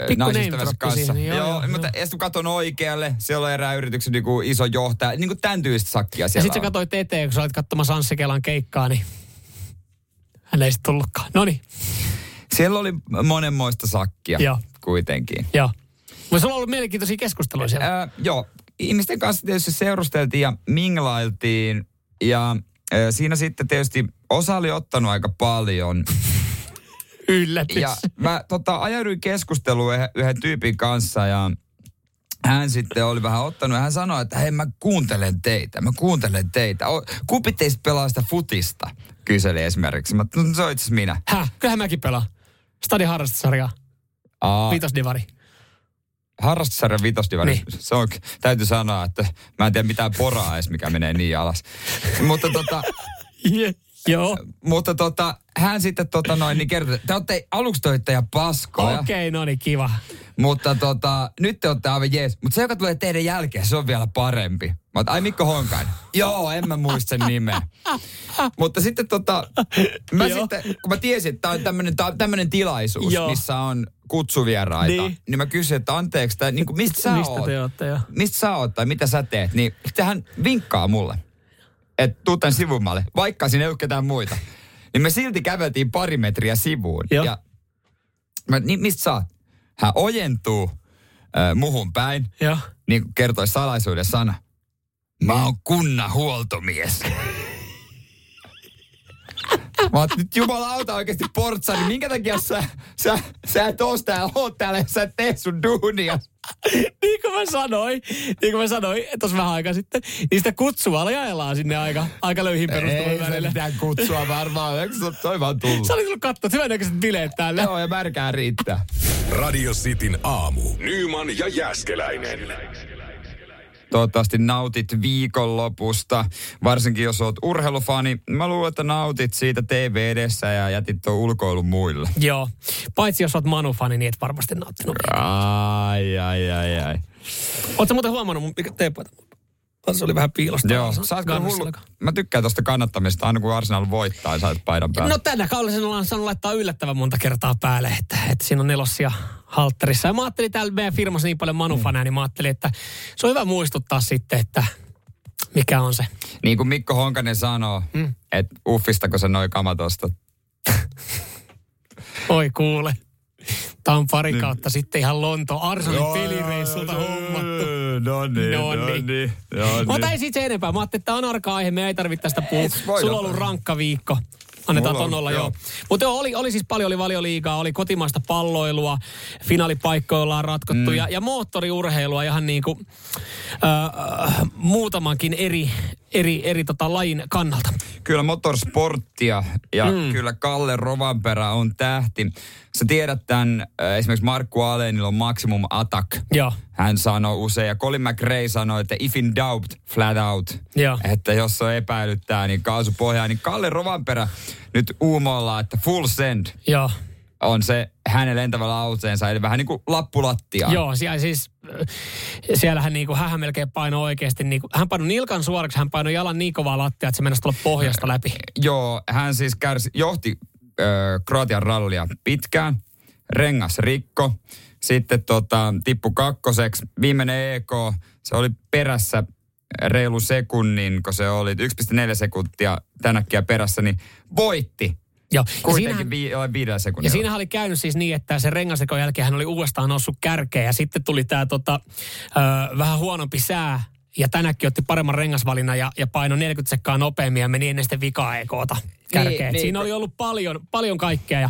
Pikku name-droppi kanssa. siihen, niin joo, joo, joo, mutta joo. ja kun katson oikealle, siellä on erää yrityksen niinku iso johtaja. Niinku tämän tyylistä sakkia Ja siellä sitten sä katsoit eteen, kun sä olit katsomassa Anssi Kelan keikkaa, niin hän ei sitten tullutkaan. No niin, Siellä oli monenmoista sakkia Joo. kuitenkin. joo. Mutta sulla on ollut mielenkiintoisia keskusteluja siellä. Ää, joo, ihmisten kanssa tietysti seurusteltiin ja minglailtiin. Ja ää, siinä sitten tietysti osa oli ottanut aika paljon. Yllätys. Ja mä tota, ajauduin keskusteluun yhden, yhden tyypin kanssa ja hän sitten oli vähän ottanut ja hän sanoi, että hei mä kuuntelen teitä, mä kuuntelen teitä. O, kumpi teistä pelaa sitä futista? Kyseli esimerkiksi. Mä, no, se on itse minä. Häh? Kyllähän mäkin pelaan. Stadin harrastusarjaa. Aa, Viitosdivari. harrastusarjan vitosdivari. Niin. Se on, täytyy sanoa, että mä en tiedä mitään poraa edes, mikä menee niin alas. Mutta tota. Joo. mutta tota, hän sitten tota noin, niin kertoi, te olette aluksi toitte ja paskoja. Okei, okay, no niin, kiva. Mutta tota, nyt te olette aivan jees. Mutta se, joka tulee teidän jälkeen, se on vielä parempi. Mä oon, ai Mikko Honkainen. Joo, en mä muista sen nimeä. Mutta sitten tota, mä sitten, kun mä tiesin, että tää on tämmönen, tää on tämmönen tilaisuus, Joo. missä on kutsuvieraita, niin, Niin. mä kysyin, että anteeksi, tai niin kuin, mistä sä Mistä oot? te ootte jo? Mistä sä oot tai mitä sä teet? Niin sitten hän vinkkaa mulle, että tuu tän sivumalle, vaikka siinä ei ole ketään muita. Niin me silti käveltiin pari metriä sivuun. Joo. Ja mä, niin mistä sä oot? Hän ojentuu äh, muhun päin, Joo. niin kuin kertoi salaisuuden sana. Mä oon kunnan huoltomies. Mä oon, nyt jumalauta oikeasti portsari, minkä takia sä, sä, sä et oos täällä, oot täällä, ja sä et tee sun duunia. niin kuin mä sanoin, niin kuin mä sanoin tuossa vähän aikaa sitten, niin sitä kutsua jaellaan sinne aika, aika löyhin perustuvan Ei se välillä. mitään kutsua varmaan, eikö se toi vaan tullut? Sä olit tullut katsoa, että hyvän bileet täällä. Joo, ja märkää riittää. Radio Cityn aamu. Nyman ja Jääskeläinen. Toivottavasti nautit viikonlopusta, varsinkin jos oot urheilufani. Mä luulen, että nautit siitä TV edessä ja jätit tuon ulkoilun muille. Joo. Paitsi jos oot Manu-fani, niin et varmasti nauttinut. Ai, ai, ai, ai. Oletko muuten huomannut mun teepaita? Se oli vähän piilosta. Joo, sä oot hullu. Mä tykkään tuosta kannattamista, aina kun Arsenal voittaa, sä paidan päälle. No tänä kaudella ollaan saanut laittaa yllättävän monta kertaa päälle, että, että siinä on nelossia haltterissa. Ja mä ajattelin täällä meidän firmassa niin paljon manufaneja, mm. niin mä ajattelin, että se on hyvä muistuttaa sitten, että mikä on se. Niin kuin Mikko Honkanen sanoo, mm. että uffistako se noin kamatosta. Oi kuule. Tämä on pari niin. kautta sitten ihan Lonto Arsenalin pelireissulta hommattu. No niin, no niin. No niin. No niin. Mutta ei siitä enempää. Mä ajattelin, että tämä on arka aihe, me ei tarvitse tästä puhua. Sulla on ollut rankka viikko. Annetaan ton olla, joo. joo. Mutta oli, oli siis paljon, oli valioliigaa, oli kotimaista palloilua, finaalipaikkoja ollaan ratkottu mm. ja, ja moottoriurheilua ihan niin kuin äh, muutamankin eri, eri, eri tota, lajin kannalta. Kyllä motorsporttia ja mm. kyllä Kalle Rovanperä on tähti. Sä tiedät tämän, äh, esimerkiksi Markku Alenilla on Maximum Attack. Joo. Hän sanoi usein, ja Colin McRae sanoi, että if in doubt, flat out. Joo. Että jos on epäilyttää, niin kaasupohjaa. Niin Kalle Rovanperä nyt uumoillaan, että full send. Joo on se hänen lentävällä auteensa, eli vähän niin kuin lappulattia. Joo, siellä siis, siellähän niin kuin, hän melkein painoi oikeasti, niin kuin, hän painoi nilkan suoraksi, hän painoi jalan niin kovaa lattia, että se mennä tulla pohjasta läpi. Joo, hän siis kärsi, johti äh, Kroatian rallia pitkään, rengas rikko, sitten tota, tippu kakkoseksi, viimeinen EK, se oli perässä reilu sekunnin, kun se oli 1,4 sekuntia tänäkkiä perässä, niin voitti Joo. Kuitenkin vi- viidellä sekunnilla. Ja siinä oli käynyt siis niin, että se rengasekon jälkeen hän oli uudestaan noussut kärkeen ja sitten tuli tämä tota, vähän huonompi sää ja tänäkin otti paremman rengasvalinnan ja, ja paino 40 sekkaa nopeammin ja meni ennen sitten vikaa ekoota kärkeen. Niin, Siinä niin. oli ollut paljon, paljon kaikkea ja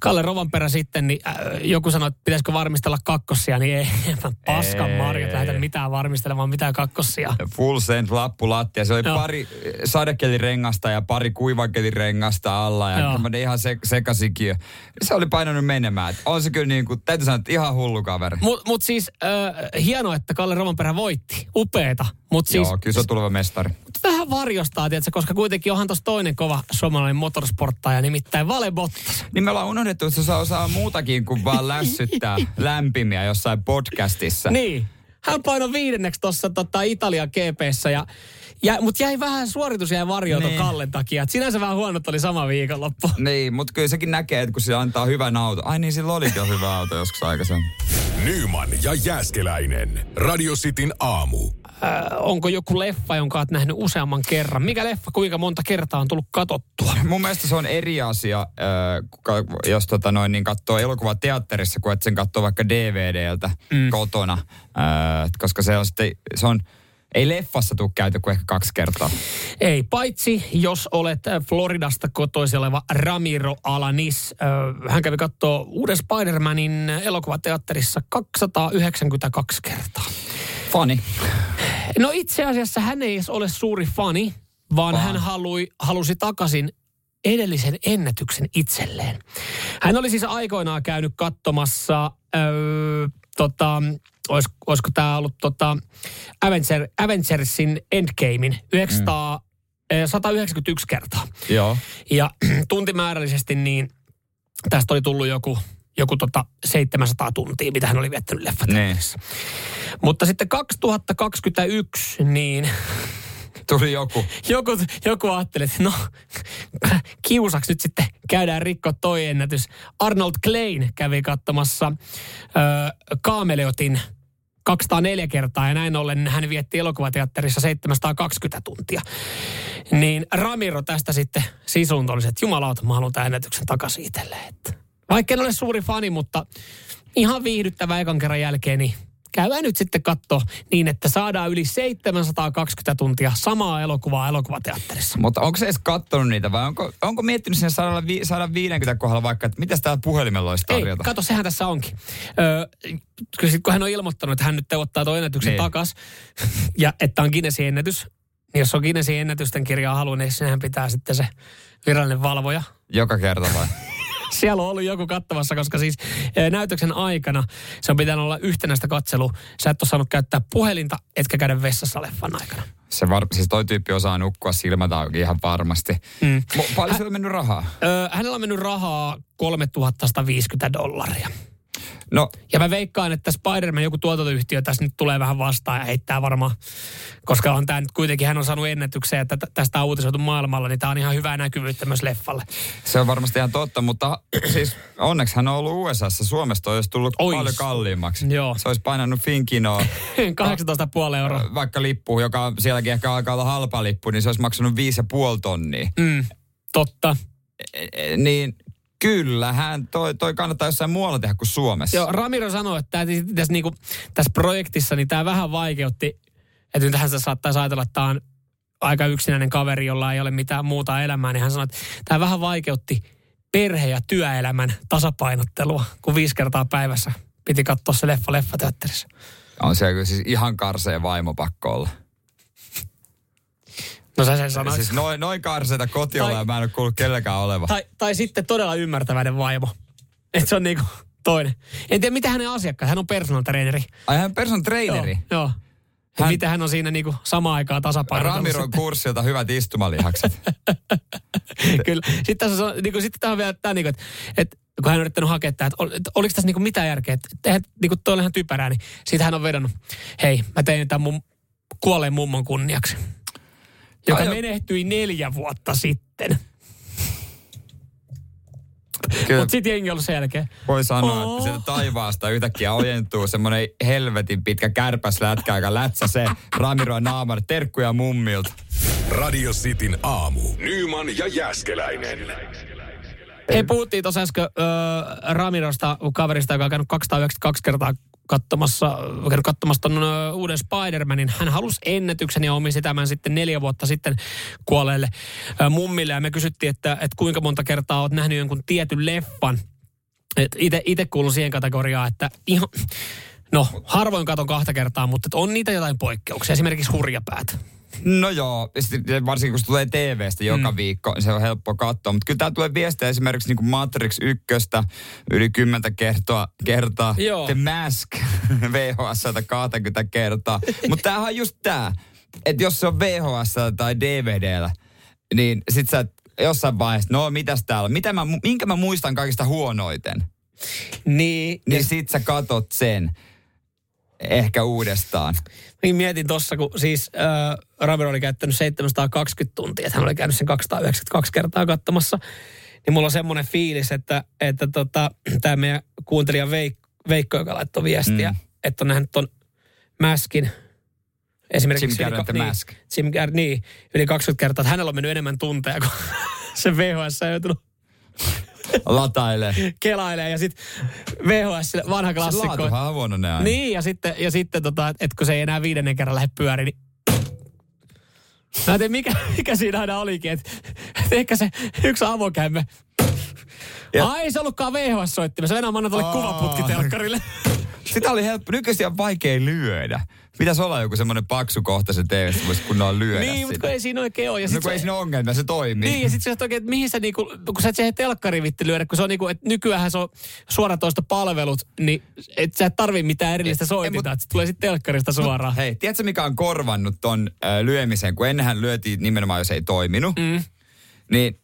Kalle Rovanperä sitten, niin äh, joku sanoi, että pitäisikö varmistella kakkossia, niin ei, paskan marjat lähdetä mitään varmistelemaan, mitään kakkossia. Full send lappu lattia. Se oli Joo. pari sadekelirengasta ja pari kuivakelirengasta alla ja Joo. ihan se, sekasikin. Se oli painanut menemään. On se kyllä niin kuin, täytyy sanoa, että ihan hullu kaveri. Mutta mut siis äh, hienoa, että Kalle Rovanperä voitti. Upeeta. Mut siis, Joo, kyllä se on tuleva mestari. Vähän varjostaa, tiedätkö, koska kuitenkin onhan tuossa toinen kova suomalainen motorsporttaja, nimittäin Vale Bottas. Niin me ollaan unohdettu, että se osaa muutakin kuin vaan lässyttää lämpimiä jossain podcastissa. Niin. Hän painoi viidenneksi tuossa tota, Italian GPssä ja ja, mutta jäi vähän suoritus jäi varjoon niin. Kallen takia. Et sinänsä vähän huonot oli sama viikonloppu. Niin, mutta kyllä sekin näkee, että kun se antaa hyvän auto. Ai niin, sillä olikin jo hyvä auto joskus aikaisemmin. Nyman ja Jääskeläinen. Radio Cityn aamu äh, onko joku leffa, jonka olet nähnyt useamman kerran? Mikä leffa, kuinka monta kertaa on tullut katottua? Mun mielestä se on eri asia, äh, jos tota noin, niin katsoo elokuva teatterissa, kuin että sen katsoo vaikka DVDltä mm. kotona. Äh, koska se on sitten, se on, ei leffassa tule käyty kuin ehkä kaksi kertaa. Ei, paitsi jos olet Floridasta kotoisin oleva Ramiro Alanis. Hän kävi katsoa uuden Spider-Manin elokuvateatterissa 292 kertaa. Fani. No itse asiassa hän ei edes ole suuri fani, vaan Vaan. hän halui, halusi takaisin edellisen ennätyksen itselleen. Hän oli siis aikoinaan käynyt katsomassa, öö, tota, olis, olisiko tämä ollut tota, Avenger, Avengersin Endgamein 900, mm. 191 kertaa. Joo. Ja tuntimäärällisesti niin tästä oli tullut joku, joku tota 700 tuntia, mitä hän oli viettänyt leffat. Niin. Mutta sitten 2021, niin... Tuli joku. joku. Joku ajatteli, että no, kiusaksi nyt sitten käydään rikko toi ennätys. Arnold Klein kävi katsomassa ö, Kaameleotin 204 kertaa ja näin ollen hän vietti elokuvateatterissa 720 tuntia. Niin Ramiro tästä sitten sisuuntoi, että jumalauta, mä haluan tämän ennätyksen takaisin itselleen. Vaikka en ole suuri fani, mutta ihan viihdyttävä ekan kerran jälkeen, niin käydään nyt sitten katsoa niin, että saadaan yli 720 tuntia samaa elokuvaa elokuvateatterissa. Mutta onko se edes katsonut niitä vai onko, onko miettinyt sinne 150 kohdalla vaikka, että mitä täällä puhelimella olisi tarjota? Ei, kato, sehän tässä onkin. Öö, kun hän on ilmoittanut, että hän nyt ottaa tuon ennätyksen niin. takas ja että on Guinnessin ennätys, niin jos on Guinnessin ennätysten kirjaa haluaa, niin sehän pitää sitten se virallinen valvoja. Joka kerta vai? siellä on ollut joku kattavassa, koska siis eh, näytöksen aikana se on pitänyt olla yhtenäistä katselu. Sä et ole saanut käyttää puhelinta, etkä käydä vessassa leffan aikana. Se var, siis toi tyyppi osaa nukkua silmät auki ihan varmasti. Mm. Paljon Hä, on mennyt rahaa? Ö, hänellä on mennyt rahaa 3150 dollaria. No, Ja mä veikkaan, että Spider-Man, joku tuotantoyhtiö tässä nyt tulee vähän vastaan ja heittää varmaan, koska on tämä nyt kuitenkin, hän on saanut ennätyksiä, että tä- tästä on uutisoitu maailmalla, niin tämä on ihan hyvää näkyvyyttä myös leffalle. se on varmasti ihan totta, mutta siis onneksi hän on ollut USAssa. Suomesta olisi tullut Ois. paljon kalliimmaksi. Joo. Se olisi painanut Finkinoa 18,5 euroa. vaikka lippu, joka sielläkin ehkä alkaa olla halpa lippu, niin se olisi maksanut 5,5 tonnia. Mm, totta. E- e- niin kyllähän toi, toi kannattaa jossain muualla tehdä kuin Suomessa. Joo, Ramiro sanoi, että tää, tässä, niinku, tässä projektissa niin tämä vähän vaikeutti, että nyt hän saattaisi ajatella, että tämä on aika yksinäinen kaveri, jolla ei ole mitään muuta elämää, niin hän sanoi, että tämä vähän vaikeutti perhe- ja työelämän tasapainottelua, kun viisi kertaa päivässä piti katsoa se leffa leffateatterissa. On siellä kyllä siis ihan karseen vaimo pakko olla. No sä sen sanoit. Siis noin, noin karseita kotiolla mä en ole kuullut kellekään oleva. Tai, tai sitten todella ymmärtäväinen vaimo. Että se on niinku toinen. En tiedä, mitä hänen asiakkaat. Hän on personal traineri. Ai hän person traineri. Joo. joo. Hän- miten hän on siinä niinku samaan aikaan tasapainotellut. Ramiron kurssilta hyvät istumalihakset. Kyllä. Sitten tässä on, niin kuin, sitten tämä on vielä tämä, niin kuin, että, että kun hän on yrittänyt hakea tämä, että, ol- että oliko tässä niin kuin mitään järkeä, että eihän, niin kuin toi oli ihan typerää, niin siitä hän on vedonnut, hei, mä tein tämän mun kuolleen mummon kunniaksi, joka Ai jo. menehtyi neljä vuotta sitten. Mutta sitten jengi on selkeä. voi sanoa, Oo. että sieltä taivaasta yhtäkkiä ojentuu semmoinen helvetin pitkä kärpäslätkä, joka lätsä se Ramiron naamari. Terkkuja mummilta. Radio Cityn aamu. Nyman ja Jäskeläinen. Hei, puhuttiin tuossa äsken äh, Ramirosta, kaverista, joka on käynyt 292 kertaa katsomassa, käynyt katsomassa ton uuden Spider-Manin. Hän halusi ennätyksen ja omisti tämän sitten neljä vuotta sitten kuolleelle mummille. Ja me kysyttiin, että, että kuinka monta kertaa olet nähnyt jonkun tietyn leffan. Itse kuulun siihen kategoriaan, että ihan, no harvoin katon kahta kertaa, mutta on niitä jotain poikkeuksia. Esimerkiksi hurjapäät. No joo, ja sitten varsinkin kun se tulee TVstä joka mm. viikko, se on helppo katsoa. Mutta kyllä tää tulee viestejä esimerkiksi niin kuin Matrix 1 yli 10 kertaa, kertaa. Joo. The Mask VHS 20 kertaa. Mutta tämähän on just tää, että jos se on VHS tai DVDllä, niin sit sä jossain vaiheessa, no mitäs täällä? Mitä mä, minkä mä muistan kaikista huonoiten? Niin, Niin sit sä katot sen ehkä uudestaan. Niin mietin tuossa, kun siis äh, Ramiro oli käyttänyt 720 tuntia, että hän oli käynyt sen 292 kertaa katsomassa. Niin mulla on semmoinen fiilis, että, että tota, tämä meidän kuuntelija Veik- Veikko, joka laittoi viestiä, mm. että on nähnyt ton Mäskin. Esimerkiksi Jim Carrey niin, Mask. Jim Carrey, niin, yli 20 kertaa. Että hänellä on mennyt enemmän tunteja kuin se VHS on joutunut Latailee. kelailemaan. Ja sitten VHS, vanha Se klassikko. laatuhan on huono ne aina. Niin, ja sitten, ja sitten tota, et kun se ei enää viidennen kerran lähde pyöri, niin Mä en tiedä, mikä, mikä siinä aina olikin, että et ehkä se yksi avokäymme. Ja- Ai, ei se ollutkaan VHS-soittimessa. Venä annan tuolle kuvaputkitelkkarille. Sitä oli helppo. Nykyisin on vaikea lyödä. Pitäisi olla joku semmoinen paksu kohta se TV, että voisi kunnolla lyödä niin, mutta sitä. kun ei siinä oikein ole. Ja No kun ei se, siinä ole ongelmia, se toimii. niin, ja sitten sä oikein, että mihin sä niinku, kun sä et siihen telkkariin vitti lyödä, kun se on niinku, että nykyään se on suoratoista palvelut, niin et sä et tarvii mitään erillistä soitinta, että se tulee sitten telkkarista suoraan. Hei, tiedätkö mikä on korvannut ton äh, lyömisen, kun ennenhän lyötiin nimenomaan, jos ei toiminut, mm. niin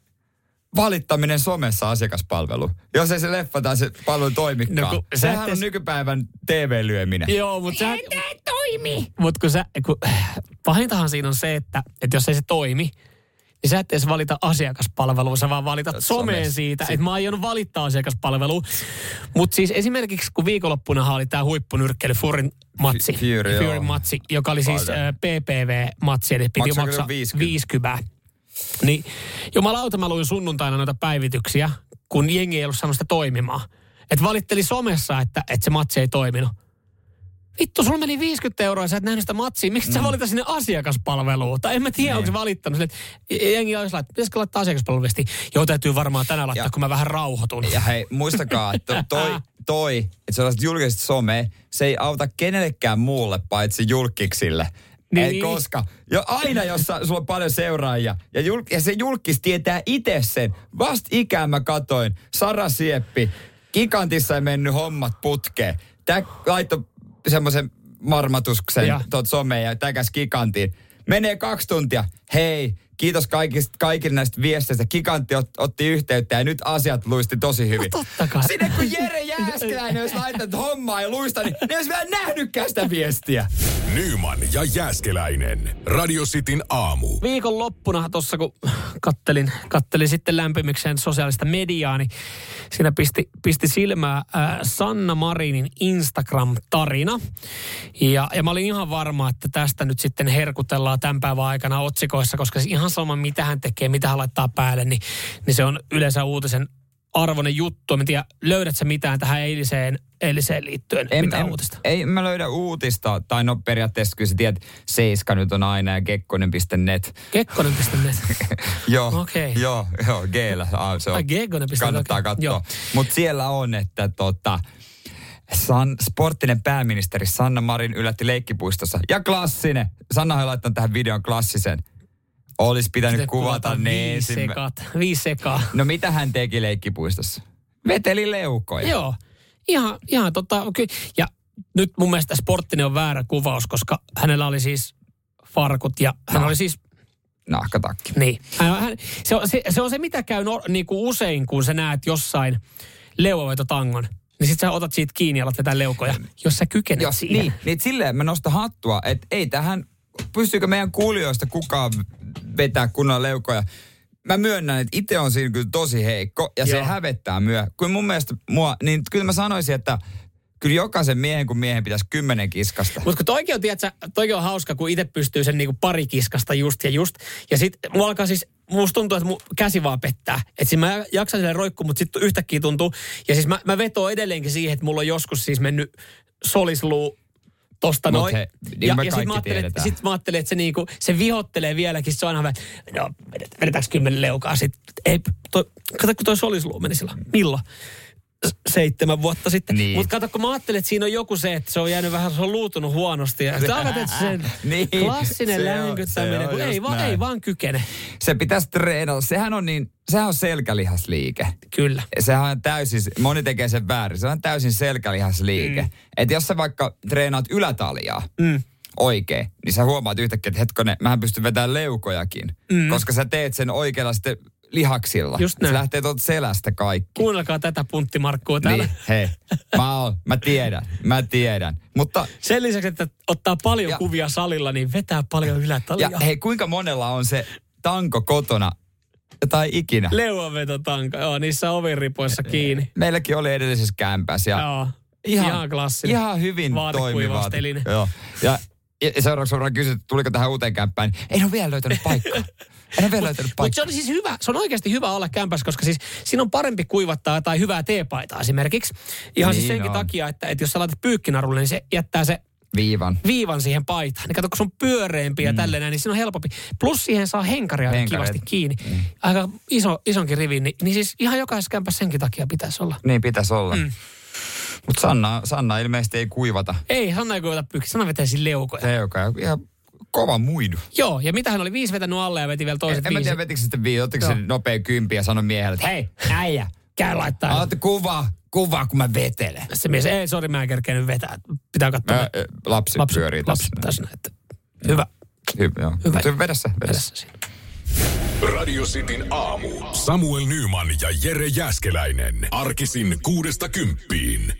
valittaminen somessa asiakaspalvelu. Jos ei se leffa tai se palvelu toimikaan. No kun sä Sehän et- on nykypäivän TV-lyöminen. Joo, mutta sä... toimi! Mutta kun sä, kun, pahintahan siinä on se, että, että jos ei se toimi, niin sä et edes valita asiakaspalvelua, sä vaan valitat someen Somessa. siitä, että mä aion valittaa asiakaspalvelua. Mutta siis esimerkiksi kun viikonloppuna oli tämä huippunyrkkeily Furin matsi, F- Fury. Fury matsi, joka oli siis äh, PPV-matsi, eli piti maksaa se 50? 50. Niin jumalauta mä luin sunnuntaina noita päivityksiä, kun jengi ei ollut sitä toimimaan. Että valitteli somessa, että, että se matsi ei toiminut. Vittu, sulla meni 50 euroa ja sä et nähnyt sitä matsia. Miksi mm. sä valita sinne asiakaspalveluun? Tai en mä tiedä, onko se valittanut. Sille, että jengi olisi laittanut, pitäisikö laittaa asiakaspalveluviesti? Joo, täytyy varmaan tänään laittaa, Ja- kun mä vähän rauhoitun. Ja hei, muistakaa, että toi, toi että sellaiset julkiset some, se ei auta kenellekään muulle paitsi julkiksille. Niin. Ei koska. Jo aina, jos sulla on paljon seuraajia, ja, jul, ja se julkis tietää itse sen. Vast ikään mä katoin, Sara Sieppi, Gigantissa ei mennyt hommat putkeen. Tää laittoi semmoisen marmatuksen tuot someen ja täkäs Gigantiin. Menee kaksi tuntia. hei, kiitos kaikista, kaikille näistä viesteistä. Gigantti ot, otti yhteyttä ja nyt asiat luisti tosi hyvin. No totta kai. Sinne kun Jere Jääskeläinen olisi laittanut hommaa ja luista, niin ne olisi vielä nähnytkään sitä viestiä. Nyman ja Jääskeläinen. Radio Cityn aamu. Viikon loppuna tuossa, kun kattelin, kattelin sitten lämpimikseen sosiaalista mediaa, niin siinä pisti, pisti silmää äh, Sanna Marinin Instagram-tarina. Ja, ja mä olin ihan varma, että tästä nyt sitten herkutellaan tämän päivän aikana otsikoissa, koska ihan sama mitä hän tekee, mitä hän laittaa päälle, niin, niin se on yleensä uutisen arvoinen juttu. En tiedä, löydät sä mitään tähän eiliseen, eiliseen liittyen, En, mitään en, uutista? ei mä löydä uutista, tai no periaatteessa kyllä sä tiedät, Seiska nyt on aina ja kekkonen.net. Kekkonen.net. Joo, Okei. joo, joo, g ah, se on. Ai, Kannattaa okei. katsoa. Mutta siellä on, että tota, San, sporttinen pääministeri Sanna Marin yllätti leikkipuistossa. Ja klassinen. Sanna on laittanut tähän videon klassisen. Olisi pitänyt Sitten kuvata ne viisi ensimmä... sekat, viisi sekaa. No mitä hän teki leikkipuistossa? Veteli leukoja. Joo, ihan, ihan tota, okay. ja nyt mun mielestä sporttinen on väärä kuvaus, koska hänellä oli siis farkut ja hän No. oli siis, Nahkatakki. niin. Hän, hän, se, on, se, se on se, mitä käy no, niin kuin usein, kun sä näet jossain leuavetotangon. Niin sit sä otat siitä kiinni ja alat vetää leukoja, jos sä kykenet Joo, siihen. niin, niin silleen mä nostan hattua, että ei tähän, pystyykö meidän kuulijoista kukaan vetää kunnon leukoja. Mä myönnän, että itse on siinä kyllä tosi heikko ja se Joo. hävettää myö. Kun mun mielestä mua, niin kyllä mä sanoisin, että kyllä jokaisen miehen kuin miehen pitäisi kymmenen kiskasta. Mutta kun toikin on, tiedätkö, toikin on hauska, kun itse pystyy sen niinku pari kiskasta just ja just. Ja sit mulla alkaa siis, musta tuntuu, että mun käsi vaan pettää. Että siis mä jaksan sille roikkuu, mutta sitten yhtäkkiä tuntuu. Ja siis mä, mä vetoon edelleenkin siihen, että mulla on joskus siis mennyt solisluu tosta Mut noin. he, niin ja ja sit kaikki mä, ajattelin, sit mä ajattelin, että se, niinku, se vihottelee vieläkin. Se on aina vähän, no vedet- vedetäänkö kymmenen leukaa sit. Ei, toi, kato kun toi solisluu meni silloin. Milloin? Seitsemän vuotta sitten. Niin. Mutta kato, kun mä ajattelin, että siinä on joku se, että se on jäänyt vähän, se on luutunut huonosti. Ja sä että sen Niin, klassinen se länkyttäminen, kun ei, vaan, ei vaan kykene. Se pitäisi treenata. Sehän on niin, sehän on selkälihasliike. Kyllä. Sehän on täysin, moni tekee sen väärin, se on täysin selkälihasliike. Mm. Että jos sä vaikka treenaat ylätaljaa Mm. oikein, niin sä huomaat yhtäkkiä, että hetkonen, mähän pystyn vetämään leukojakin. Mm. Koska sä teet sen oikealla sitten lihaksilla. Just se näin. lähtee tuolta selästä kaikki. Kuunnelkaa tätä punttimarkkua täällä. Niin, hei, mä, oon, mä tiedän, mä tiedän. Mutta, Sen lisäksi, että ottaa paljon Ja- kuvia salilla, niin vetää paljon ylätaljaa. ja hei, kuinka monella on se tanko kotona tai ikinä? Leuanvetotanka, joo, niissä ovinripoissa kiinni. Meilläkin oli edellisessä kämpässä ja Joo, ihan, ihan klassinen. Ihan hyvin toimiva. Joo. Ja, ja seuraavaksi voidaan kysyä, että tuliko tähän uuteen kämppään. niin En ole vielä löytänyt paikkaa. En vielä löytänyt Mutta paikkaa. se on siis hyvä, se on oikeasti hyvä olla kämpässä, koska siis siinä on parempi kuivattaa tai hyvää teepaitaa esimerkiksi. Ihan siis Niin senkin on. takia, että, että jos sä laitat pyykkinarulle, niin se jättää se Viivan. viivan siihen paitaan. Niin kato, kun se on pyöreämpi ja tälleen näin, niin siinä on helpompi. Plus siihen saa henkaria aika Henkareita. kivasti kiinni. Aika iso, isonkin rivin, niin, niin siis ihan jokaisessa kämpässä senkin takia pitäisi olla. Niin pitäisi olla. Mm. Mutta Sanna, Sanna ilmeisesti ei kuivata. Ei, Sanna ei kuivata pyykki, Sanna vetää siinä leukoja. On ihan kova muidu. Joo, ja mitä hän oli viisi vetänyt alle ja veti vielä En, toiset en mä viisi. tiedä, vetikö sitten viisi, ottiko se nopea kympi ja sanoi miehelle, että hei, äijä, Käy laittaa. otta kuva, kuva, kun mä vetelen. Se mies, ei, sori, mä en kerkenyt vetää. Pitää katsoa. Ää, lapsi, lapsi pyörii lapsi tässä. tässä näin, että Hyvä. Hyvä, joo. Hyvä. Hyvä. Vedä se, vedä se. Siinä. Radio Cityn aamu. Samuel Nyman ja Jere Jäskeläinen. Arkisin kuudesta kymppiin.